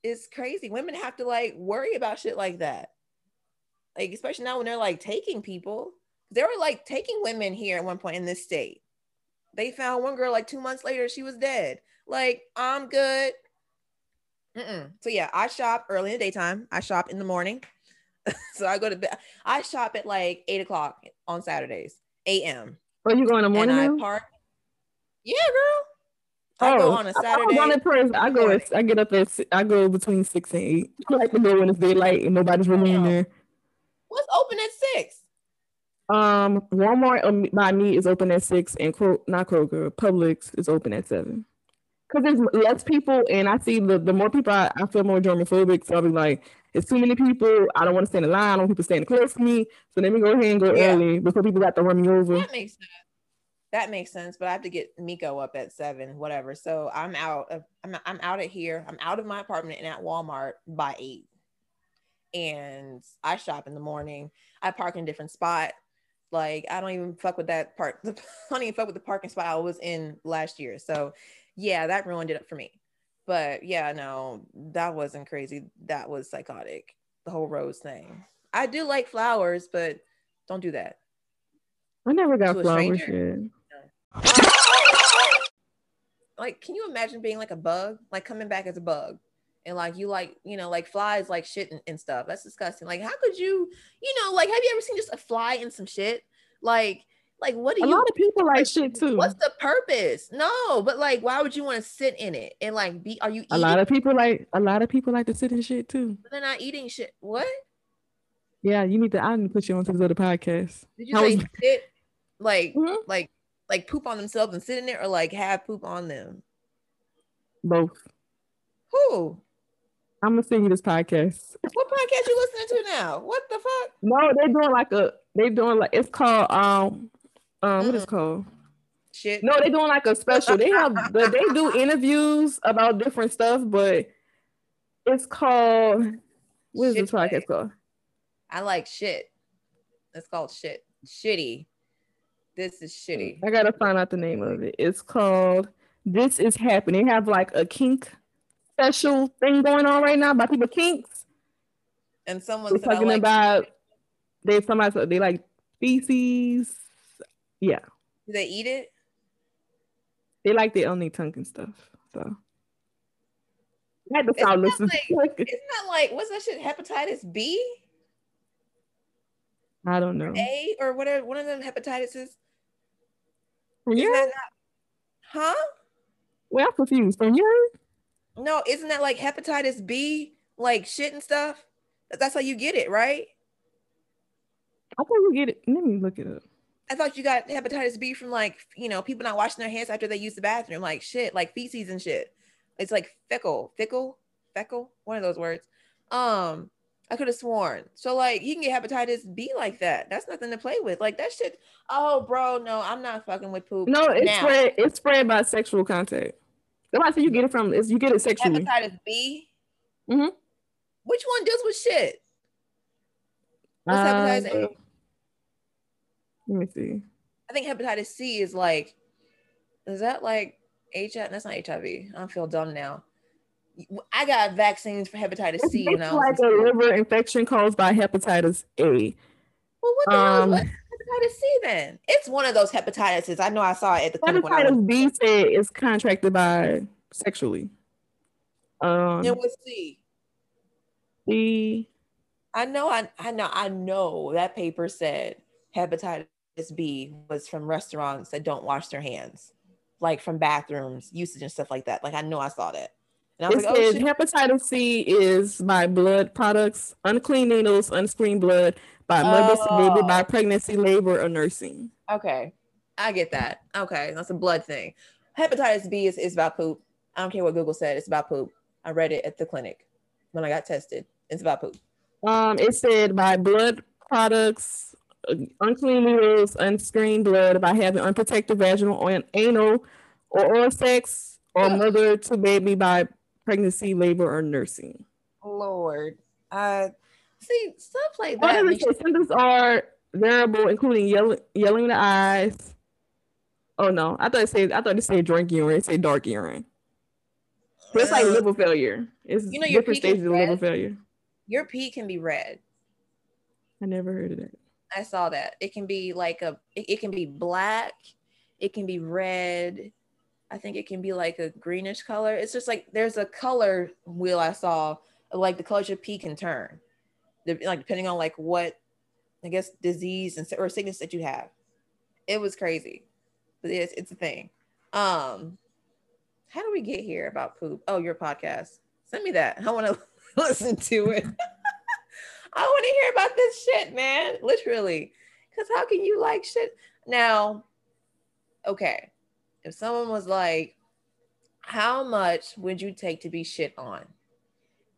is crazy. Women have to like worry about shit like that. Like, especially now when they're like taking people. They were like taking women here at one point in this state. They found one girl like two months later, she was dead. Like, I'm good. Mm-mm. So, yeah, I shop early in the daytime, I shop in the morning. so I go to bed. I shop at like eight o'clock on Saturdays, a.m. Are oh, you going in the morning? And I park. Yeah, girl. I oh, go on a Saturday. I, I go. At, I get up at. I go between six and eight. I like to go when it's daylight and nobody's really in there. What's open at six? Um, Walmart um, by me is open at six, and Cro- not Kroger, Publix is open at seven because there's less people and I see the, the more people I, I feel more germophobic. So I'll be like, it's too many people. I don't want to stand in line. I don't want people standing close to me. So let me go ahead and go yeah. early before people got to run me over. That makes sense. That makes sense. But I have to get Miko up at seven, whatever. So I'm out of I'm I'm out of here. I'm out of my apartment and at Walmart by eight. And I shop in the morning. I park in a different spot. Like I don't even fuck with that part. I don't even fuck with the parking spot I was in last year. So yeah, that ruined it for me. But yeah, no, that wasn't crazy. That was psychotic. The whole rose thing. I do like flowers, but don't do that. I never got flowers. Like, can you imagine being like a bug, like coming back as a bug? and like you like you know like flies like shit and, and, stuff that's disgusting like how could you you know like have you ever seen just a fly in some shit like like, what do a you? A lot of people like shit too. What's the purpose? No, but like, why would you want to sit in it and like be? Are you? Eating? A lot of people like. A lot of people like to sit in shit too. But they're not eating shit. What? Yeah, you need to. I need to put you onto this other podcast. Did you say was... sit? Like, mm-hmm. like, like poop on themselves and sit in it, or like have poop on them? Both. Who? I'm gonna send you this podcast. What podcast you listening to now? What the fuck? No, they're doing like a. They're doing like it's called um um, what is called? Shit. No, they're doing like a special. They have the, they do interviews about different stuff, but it's called what is shit this podcast called? I like shit. It's called shit. Shitty. This is shitty. I gotta find out the name of it. It's called This Is Happening. They have like a kink special thing going on right now about people kinks. And someone's talking like about they somebody they like feces yeah. Do they eat it? They like their only tongue and stuff. So I had to start listening. Like, isn't that like what's that shit? Hepatitis B? I don't know. A or whatever one of them hepatitises. Yeah. Not, huh? Well, I'm confused. From you? No, isn't that like hepatitis B, like shit and stuff? That's how you get it, right? I thought you get it. Let me look it up. I thought you got hepatitis B from like, you know, people not washing their hands after they use the bathroom, like shit, like feces and shit. It's like fecal, fickle, fecal, one of those words. Um, I could have sworn. So like you can get hepatitis B like that. That's nothing to play with. Like that shit. Oh, bro, no, I'm not fucking with poop. No, it's now. spread. It's spread by sexual contact. That's why you get it from. Is you get it sexually. Hepatitis B. Mm-hmm. Which one deals with shit? What's uh, hepatitis A? Let me see. I think hepatitis C is like, is that like HIV? That's not HIV. I don't feel dumb now. I got vaccines for hepatitis C. It's like a liver infection caused by hepatitis A. Well, what the um, hell is hepatitis C then? It's one of those hepatitis. I know I saw it at the. Hepatitis B said it's contracted by sexually. Um, and what's C? C. I know. I I know. I know that paper said hepatitis B was from restaurants that don't wash their hands, like from bathrooms, usage and stuff like that. Like I know I saw that. And I was it like, oh, says hepatitis C is by blood products, unclean needles, unscreened blood by mothers oh. baby by pregnancy, labor, or nursing. Okay. I get that. Okay. That's a blood thing. Hepatitis B is, is about poop. I don't care what Google said. It's about poop. I read it at the clinic when I got tested. It's about poop. Um, it said by blood products, unclean needles, unscreened blood by having unprotected vaginal or anal or oral sex or mother to baby by pregnancy, labor, or nursing. Lord. Uh see stuff like that. Other symptoms are variable, including yelling yelling in the eyes. Oh no, I thought it said I thought it said drink urine, it said dark urine. But it's like uh, liver failure. It's you know, your different stages of liver failure. Your pee can be red. I never heard of that. I saw that. It can be like a it, it can be black, it can be red. I think it can be like a greenish color. It's just like there's a color wheel I saw, like the color your pee can turn, like depending on like what, I guess disease and or sickness that you have. It was crazy, but it's it's a thing. Um, how do we get here about poop? Oh, your podcast. Send me that. I want to listen to it. I want to hear about this shit, man. Literally. Because how can you like shit? Now, okay. If someone was like, how much would you take to be shit on?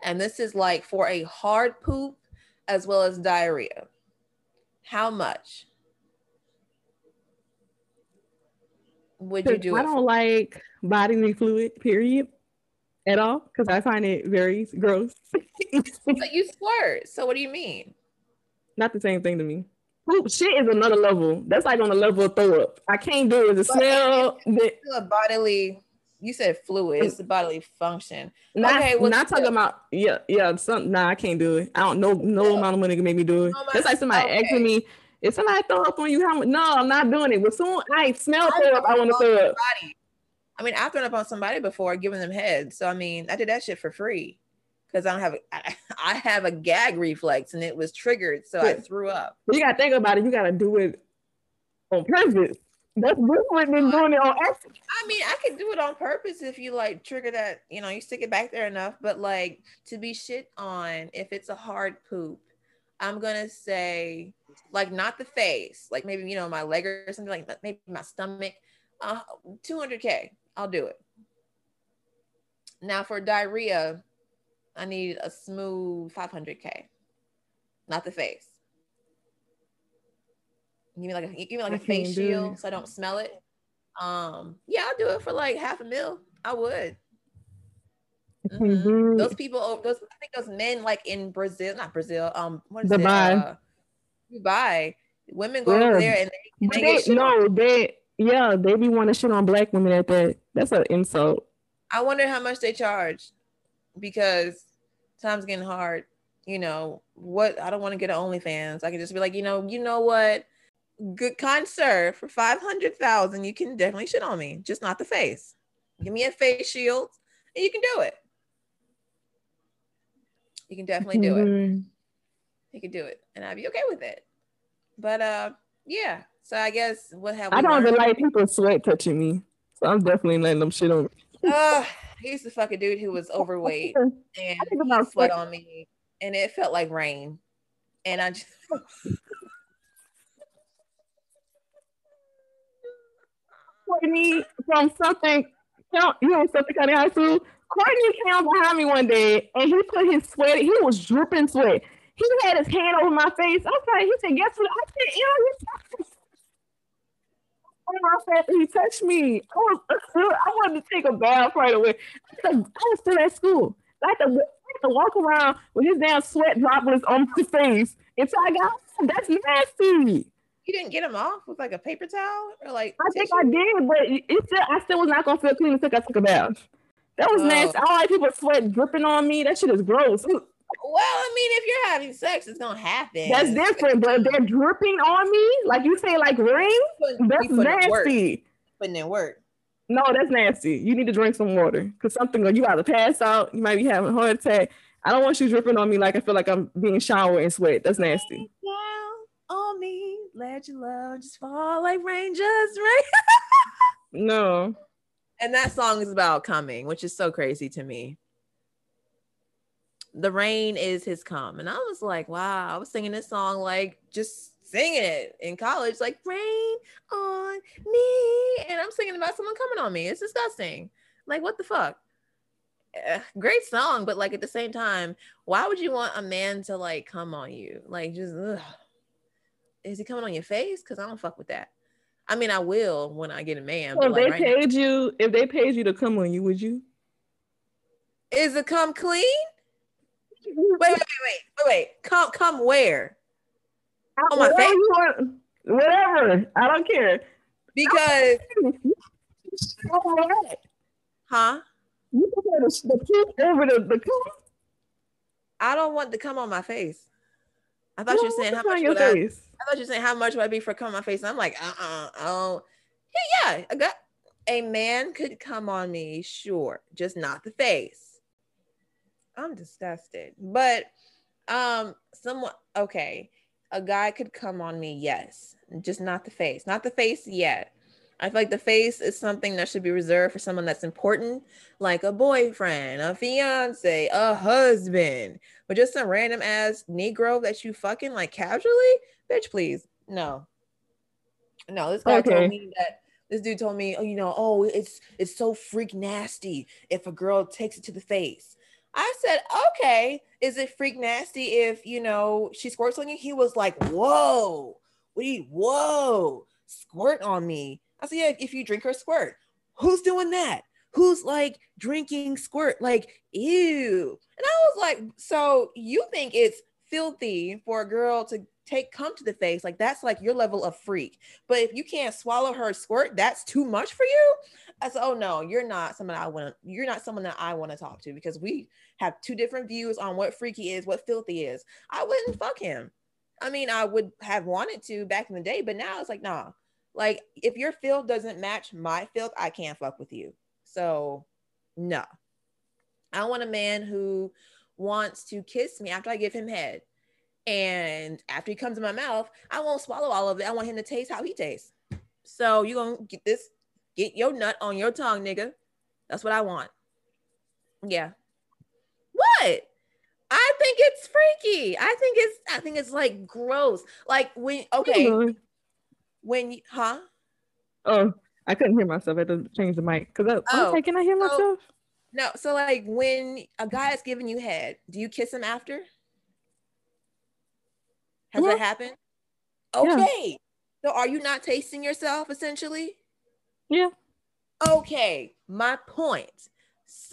And this is like for a hard poop as well as diarrhea. How much would you do? I don't like bodily fluid, period at all because I find it very gross. but you squirt. So what do you mean? Not the same thing to me. Poop shit is another level. That's like on a level of throw up. I can't do it. The smell. It's a bodily. You said fluid. It's a bodily function. Not, okay, not talking about yeah, yeah. Some nah, I can't do it. I don't know. No, no amount of money can make me do it. Oh That's like somebody okay. asking me if somebody throw up on you. How much? No, I'm not doing it. But soon I smell throw up. I want to throw up. Body. I mean, I've thrown up on somebody before, giving them head. So I mean, I did that shit for free because I don't have a, I, I have a gag reflex and it was triggered, so I threw up. You gotta think about it. You gotta do it on purpose. That's different than doing it on accident. I mean, I could do it on purpose if you like trigger that, you know, you stick it back there enough. But like to be shit on, if it's a hard poop, I'm gonna say like not the face, like maybe you know my leg or something like maybe my stomach. Uh, 200k. I'll do it. Now for diarrhea, I need a smooth 500k, not the face. Give me like a give me like a face shield so I don't smell it. Um, yeah, I'll do it for like half a mil. I would. Mm-hmm. Those people, those I think those men like in Brazil, not Brazil. Um, what is Dubai. it? Uh, Dubai. Women go yeah. over there and they, they, they no, they yeah, they be wanting to shit on black women at that. That's an insult. I wonder how much they charge because time's getting hard. You know what? I don't want to get an OnlyFans. I can just be like, you know, you know what? Good concert for five hundred thousand, you can definitely shit on me, just not the face. Give me a face shield, and you can do it. You can definitely do it. You can do it, and I'd be okay with it. But uh, yeah, so I guess what have I don't even like people sweat touching me. So I'm definitely letting them shit on me. uh, he's the fucking dude who was overweight and he sweat, on me and it felt like rain. And I just Courtney from something you know something kind of high school. Courtney came behind me one day and he put his sweat, he was dripping sweat. He had his hand over my face. I was like, he said, guess what? I said, you know, he touched me. I was I wanted to take a bath right away. I was still at school. I had, to, I had to walk around with his damn sweat droplets on my face until I got home. That's nasty. You didn't get him off with like a paper towel or like I tissue? think I did, but it still I still was not gonna feel clean until I took a bath. That was oh. nasty. I don't like people sweat dripping on me. That shit is gross. Well, I mean, if you're having sex, it's gonna happen. That's different, but they're dripping on me, like you say, like rain. That's nasty. Putting in work. No, that's nasty. You need to drink some water because something you either pass out, you might be having a heart attack. I don't want you dripping on me like I feel like I'm being showered in sweat. That's nasty. Down on me, let your love just fall like rain, just rain. no. And that song is about coming, which is so crazy to me the rain is his come. And I was like, wow, I was singing this song like just singing it in college, like rain on me. And I'm singing about someone coming on me. It's disgusting. Like, what the fuck? Eh, great song, but like at the same time, why would you want a man to like come on you? Like, just ugh. is he coming on your face? Because I don't fuck with that. I mean, I will when I get a man. So if like they right paid now, you, if they paid you to come on you, would you? Is it come clean? Wait, wait, wait, wait, wait, wait. Come, come where? On my face. Want, whatever. I don't care. Because. huh? You prefer the, the over the, the cum? I don't want to come on my face. I thought you were saying how much would I, I thought you were saying how much would I be for come on my face. I'm like, uh-uh. Oh, yeah, yeah. I got a man could come on me, sure, just not the face. I'm disgusted. But um, someone okay, a guy could come on me, yes, just not the face, not the face yet. I feel like the face is something that should be reserved for someone that's important, like a boyfriend, a fiance, a husband, but just some random ass Negro that you fucking like casually, bitch, please. No. No, this guy okay. told me that this dude told me, oh, you know, oh, it's it's so freak nasty if a girl takes it to the face. I said, okay, is it freak nasty if you know she squirts on you? He was like, whoa, we whoa, squirt on me. I said, yeah, if you drink her squirt, who's doing that? Who's like drinking squirt? Like, ew. And I was like, so you think it's filthy for a girl to take come to the face like that's like your level of freak but if you can't swallow her squirt that's too much for you i said oh no you're not someone i want you're not someone that i want to talk to because we have two different views on what freaky is what filthy is i wouldn't fuck him i mean i would have wanted to back in the day but now it's like nah like if your filth doesn't match my filth, I can't fuck with you. So no. I want a man who wants to kiss me after I give him head. And after he comes in my mouth, I won't swallow all of it. I want him to taste how he tastes. So you're gonna get this, get your nut on your tongue, nigga. That's what I want. Yeah. What? I think it's freaky. I think it's I think it's like gross. Like when okay, when you, huh? Oh, I couldn't hear myself. I had to change the mic because I, oh, I was like, can I hear myself? No. So like when a guy is giving you head, do you kiss him after? Has yeah. that happened? Okay. Yeah. So are you not tasting yourself essentially? Yeah. Okay. My point.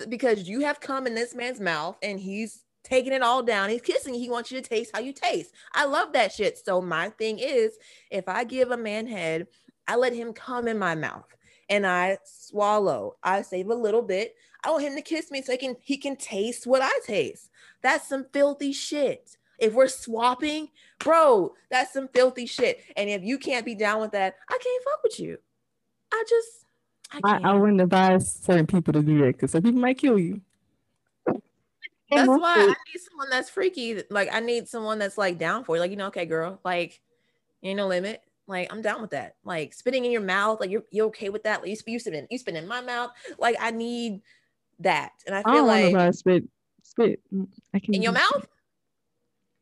Because you have come in this man's mouth and he's taking it all down. He's kissing He wants you to taste how you taste. I love that shit. So my thing is, if I give a man head, I let him come in my mouth and I swallow. I save a little bit. I want him to kiss me so he can he can taste what I taste. That's some filthy shit. If we're swapping, bro, that's some filthy shit. And if you can't be down with that, I can't fuck with you. I just I, I, I wouldn't advise certain people to do that because some people might kill you. That's why I need someone that's freaky. Like I need someone that's like down for you. Like, you know, okay, girl, like ain't no limit. Like I'm down with that. Like spitting in your mouth, like you're you okay with that? Like you, you spit in you spit in my mouth. Like I need that. And I feel I like spit spit. I can in your mouth.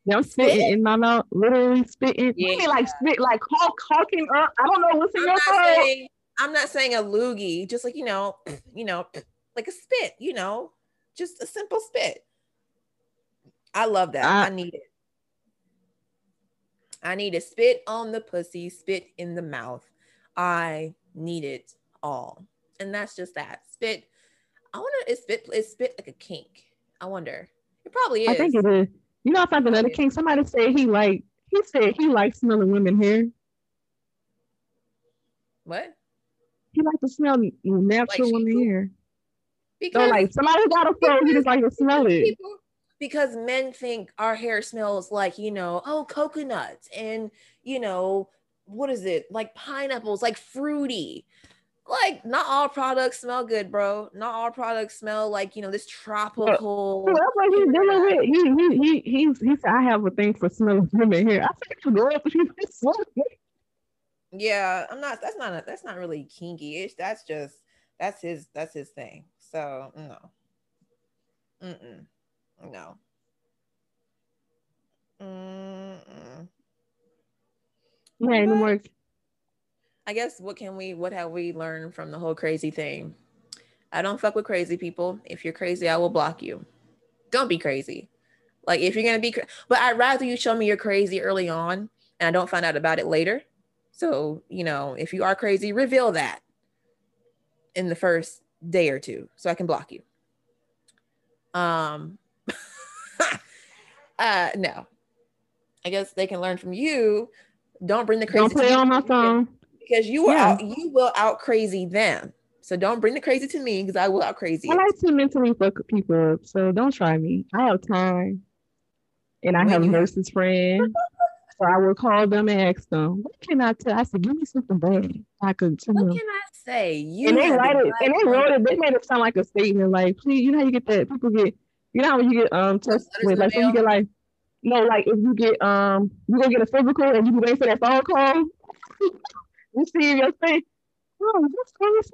Yeah, I'm spitting spit? in my mouth, literally spitting. Yeah. mean like spit, like hawk, hawking up. I don't know what's in I'm your throat. I'm not saying a loogie, just like you know, you know, like a spit, you know, just a simple spit. I love that. I, I need it. I need a spit on the pussy, spit in the mouth. I need it all. And that's just that. Spit. I wonder is spit is spit like a kink. I wonder. It probably is. I think it is. You know, if I found another kink. Somebody said he like he said he likes smelling women hair. What? He likes to smell natural like the hair. Because so like somebody got a phone, he just like to smell it. People, because men think our hair smells like, you know, oh, coconuts and, you know, what is it? Like pineapples, like fruity. Like, not all products smell good, bro. Not all products smell like, you know, this tropical. Well, that's what he's dealing with. He, he, he, he's, he said, I have a thing for smelling women hair. I said, girl, yeah, I'm not. That's not. A, that's not really kinky ish. That's just. That's his. That's his thing. So no. Mm-mm. No. Mm-mm. Yeah, work. I guess what can we? What have we learned from the whole crazy thing? I don't fuck with crazy people. If you're crazy, I will block you. Don't be crazy. Like if you're gonna be, but I'd rather you show me you're crazy early on, and I don't find out about it later so you know, if you are crazy, reveal that in the first day or two, so I can block you. Um, uh, no, I guess they can learn from you. Don't bring the crazy. Don't play on my phone because you will yeah. out, you will out crazy them. So don't bring the crazy to me because I will out crazy. I like to mentally fuck people up, so don't try me. I have time, and I when have nurses friends. so I will call them and ask them, "What can I tell?" I said, "Give me something bad I could." Tell What can I say? You and they write it, and they wrote it. They made it sound like a statement, like, "Please, you know how you get that people get, you know how you get um tested with like, when you get like, no, like if you get um, you go get a physical and you be waiting for that phone call." you see your face. Oh, that's crazy.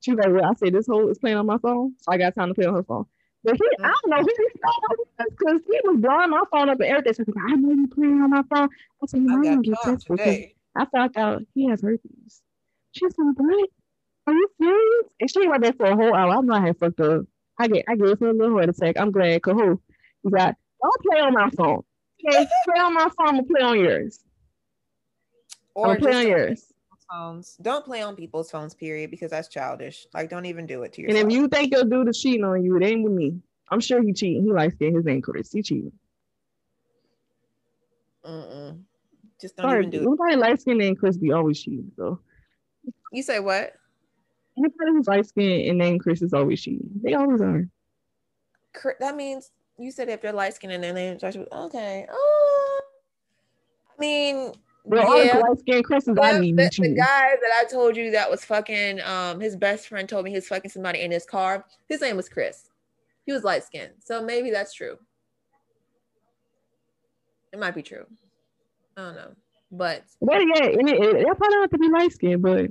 She's like, well, I said this whole is playing on my phone, so I got time to play on her phone. But he, I don't know, he because he was blowing my phone up and everything. So like, I know you playing on my phone. I said, you might get tested. I found out he has herpes. She's like, what? Are you serious? And she went there for a whole hour. I'm not having fucked up. I get I gave her a little heart attack. I'm glad. Cause he got don't play on my phone. Okay, play on my phone and play on yours. Or play on yours phones. Don't play on people's phones, period, because that's childish. Like, don't even do it to yourself. And if you think your dude is cheating on you, it ain't with me. I'm sure he cheating. He likes getting his name Chris. He cheating. Mm-mm. Just don't Sorry, even do it. Nobody light skin named Chris be always cheating, so. You say what? Anybody who's light skin and named Chris is always cheating. They always are. That means you said if they're light skin and their name starts with okay. Oh, I mean, well, yeah. light skinned Christians, I mean, the, the, guy that I told you that was fucking, um, his best friend told me he was fucking somebody in his car. His name was Chris. He was light skinned, so maybe that's true. It might be true. I don't know, but well, yeah, it, it, it probably have to be light skinned, but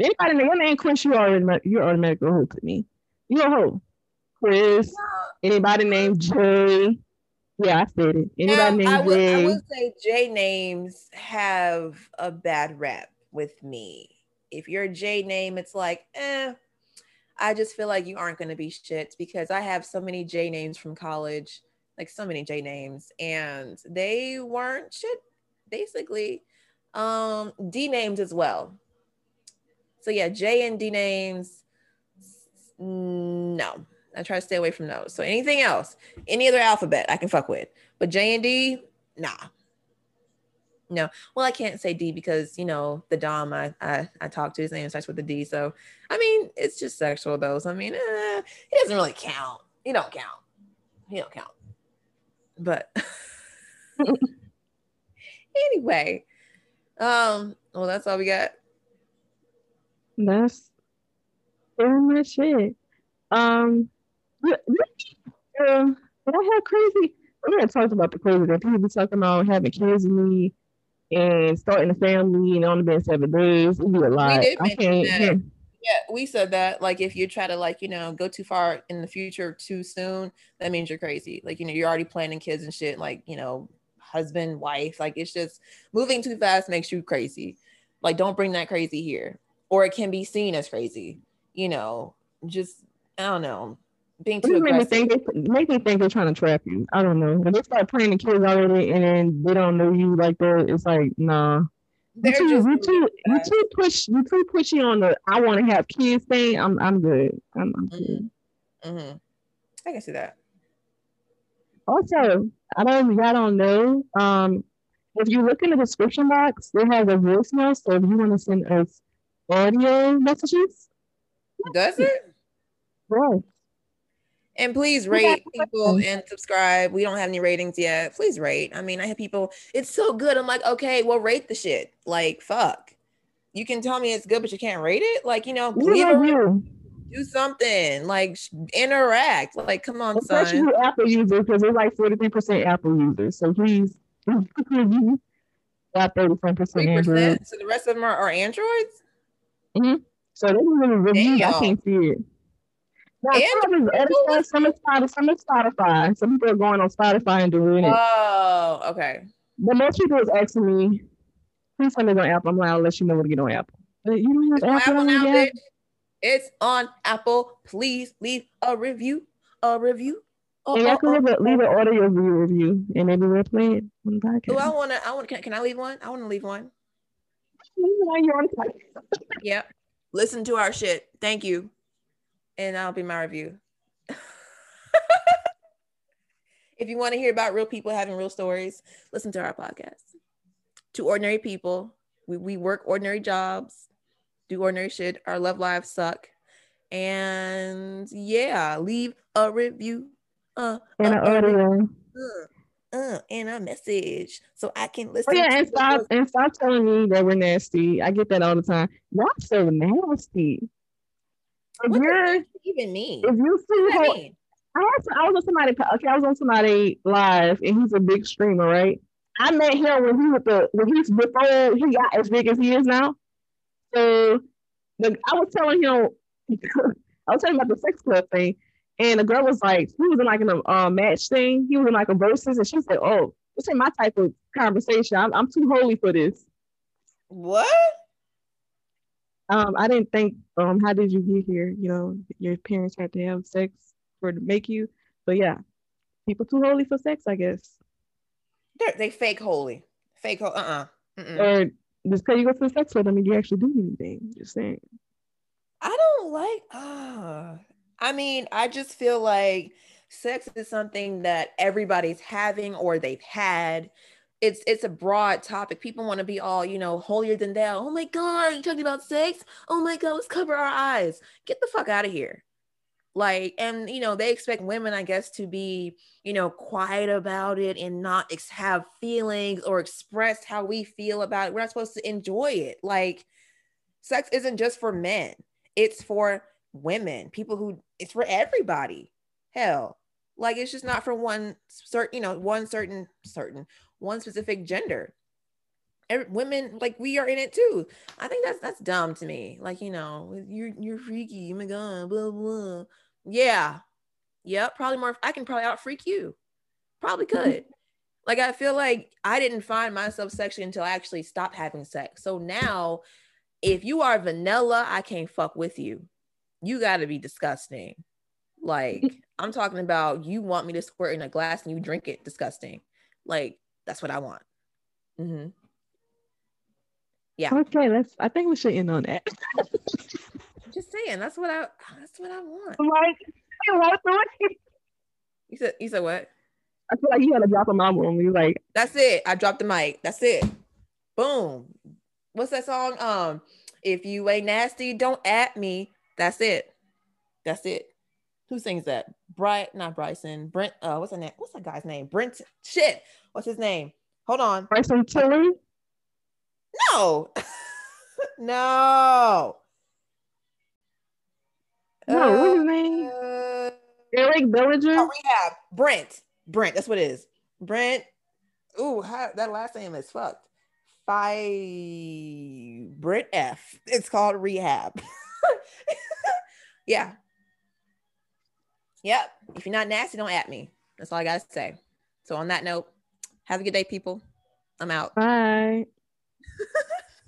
anybody in your name Chris, you already you're automatically a hoe to me. You're a hoe, Chris. Anybody named Jay. Yeah, I said it. Anybody now, I would, I would say J names have a bad rep with me. If you're a J name, it's like, eh, I just feel like you aren't going to be shit because I have so many J names from college, like so many J names, and they weren't shit, basically. Um, D names as well. So yeah, J and D names, no, I try to stay away from those. So anything else, any other alphabet, I can fuck with. But J and D, nah. No. Well, I can't say D because you know the Dom I I, I talked to his name starts with the D. So I mean, it's just sexual though. So I mean, eh, he doesn't really count. He don't count. He don't count. But anyway, um, well, that's all we got. That's pretty much it. Um, yeah, but I had crazy. We're gonna about the crazy that people be talking about having kids with me and starting a family and only been seven days. It'd be a lot. We did can't. That. Yeah, we said that. Like, if you try to like, you know, go too far in the future too soon, that means you're crazy. Like, you know, you're already planning kids and shit. Like, you know, husband, wife. Like, it's just moving too fast makes you crazy. Like, don't bring that crazy here, or it can be seen as crazy. You know, just I don't know being too make me think they make me think they're trying to trap you. I don't know. When they start playing the kids already and then they don't know you like that, it's like nah. you too, you too, you too push, you too pushy on the I want to have kids thing. I'm, I'm good. I'm, I'm mm-hmm. good. Mm-hmm. I can see that. Also, I don't, y'all don't know. Um, if you look in the description box, it has a voicemail. So if you want to send us audio messages, does it? Right. And please rate people and subscribe. We don't have any ratings yet. Please rate. I mean, I have people, it's so good. I'm like, okay, well, rate the shit. Like, fuck. You can tell me it's good, but you can't rate it. Like, you know, leave a do something. Like, interact. Like, come on, Especially son. Apple users, because they're like 43% Apple users. So please, got 35% Android. So the rest of them are, are Androids? Mm-hmm. So they don't really review. I can't see it. Yeah, some is some is Spotify, some is Spotify. Some people are going on Spotify and doing it. Oh, okay. But most people is asking me, Please tell me on Apple. I'm like, I'll let you know when to get on Apple. You don't have Apple, Apple now, bitch. It's on Apple. Please leave a review. A review. Oh, and oh, can oh, leave, a, leave an audio review, and maybe we'll play it on the podcast. Oh, I want to. I want. Can, can I leave one? I want to leave one. Yep. Listen to our shit. Thank you, and that'll be my review. if you want to hear about real people having real stories, listen to our podcast. To ordinary people, we, we work ordinary jobs, do ordinary shit. Our love lives suck. And yeah, leave a review. Uh, and an audio. Uh, uh, and a message so I can listen. Oh, yeah, and stop and stop telling me that we're nasty. I get that all the time. Y'all so nasty. If what does even mean? If you see what mean? I had to, I was on somebody okay, I was on somebody live and he's a big streamer, right? I met him when he was the when he's before he got as big as he is now. So the, I was telling him, I was telling him about the sex club thing, and the girl was like, he was in like in a uh, match thing. He was in like a verses, and she said, "Oh, this ain't my type of conversation. I'm, I'm too holy for this." What? Um, I didn't think. Um, how did you get here? You know, your parents had to have sex for to make you. But yeah, people too holy for sex, I guess. They're, they fake holy, fake. Ho- uh uh-uh. uh. Or just because you go to the sex with them and you actually do anything. Just saying. I don't like. Uh, I mean, I just feel like sex is something that everybody's having or they've had. It's it's a broad topic. People want to be all, you know, holier than thou. Oh my God, you talking about sex? Oh my God, let's cover our eyes. Get the fuck out of here like and you know they expect women i guess to be you know quiet about it and not ex- have feelings or express how we feel about it we're not supposed to enjoy it like sex isn't just for men it's for women people who it's for everybody hell like it's just not for one certain you know one certain certain one specific gender Every, women like we are in it too i think that's that's dumb to me like you know you're you're freaky oh my god blah blah yeah. Yep. Probably more. I can probably out freak you. Probably hmm. could. like, I feel like I didn't find myself sexually until I actually stopped having sex. So now, if you are vanilla, I can't fuck with you. You got to be disgusting. Like, I'm talking about you want me to squirt in a glass and you drink it. Disgusting. Like, that's what I want. Mm-hmm. Yeah. Okay, let's. I think we should end on that. Just saying, that's what I that's what I want. Like, you said you said what? I feel like you had to drop a mom on me. Like, that's it. I dropped the mic. That's it. Boom. What's that song? Um, if you ain't nasty, don't at me. That's it. That's it. Who sings that? Bright, not Bryson. Brent. Uh, what's the name? What's that guy's name? Brent. Shit. What's his name? Hold on. Bryson Tiller. No. no. No, what's his name? Uh, Eric Bellinger. Oh, rehab. Brent. Brent. That's what it is. Brent. Ooh, how, that last name is fucked. Five Brent F. It's called rehab. yeah. Yep. If you're not nasty, don't at me. That's all I gotta say. So on that note, have a good day, people. I'm out. Bye.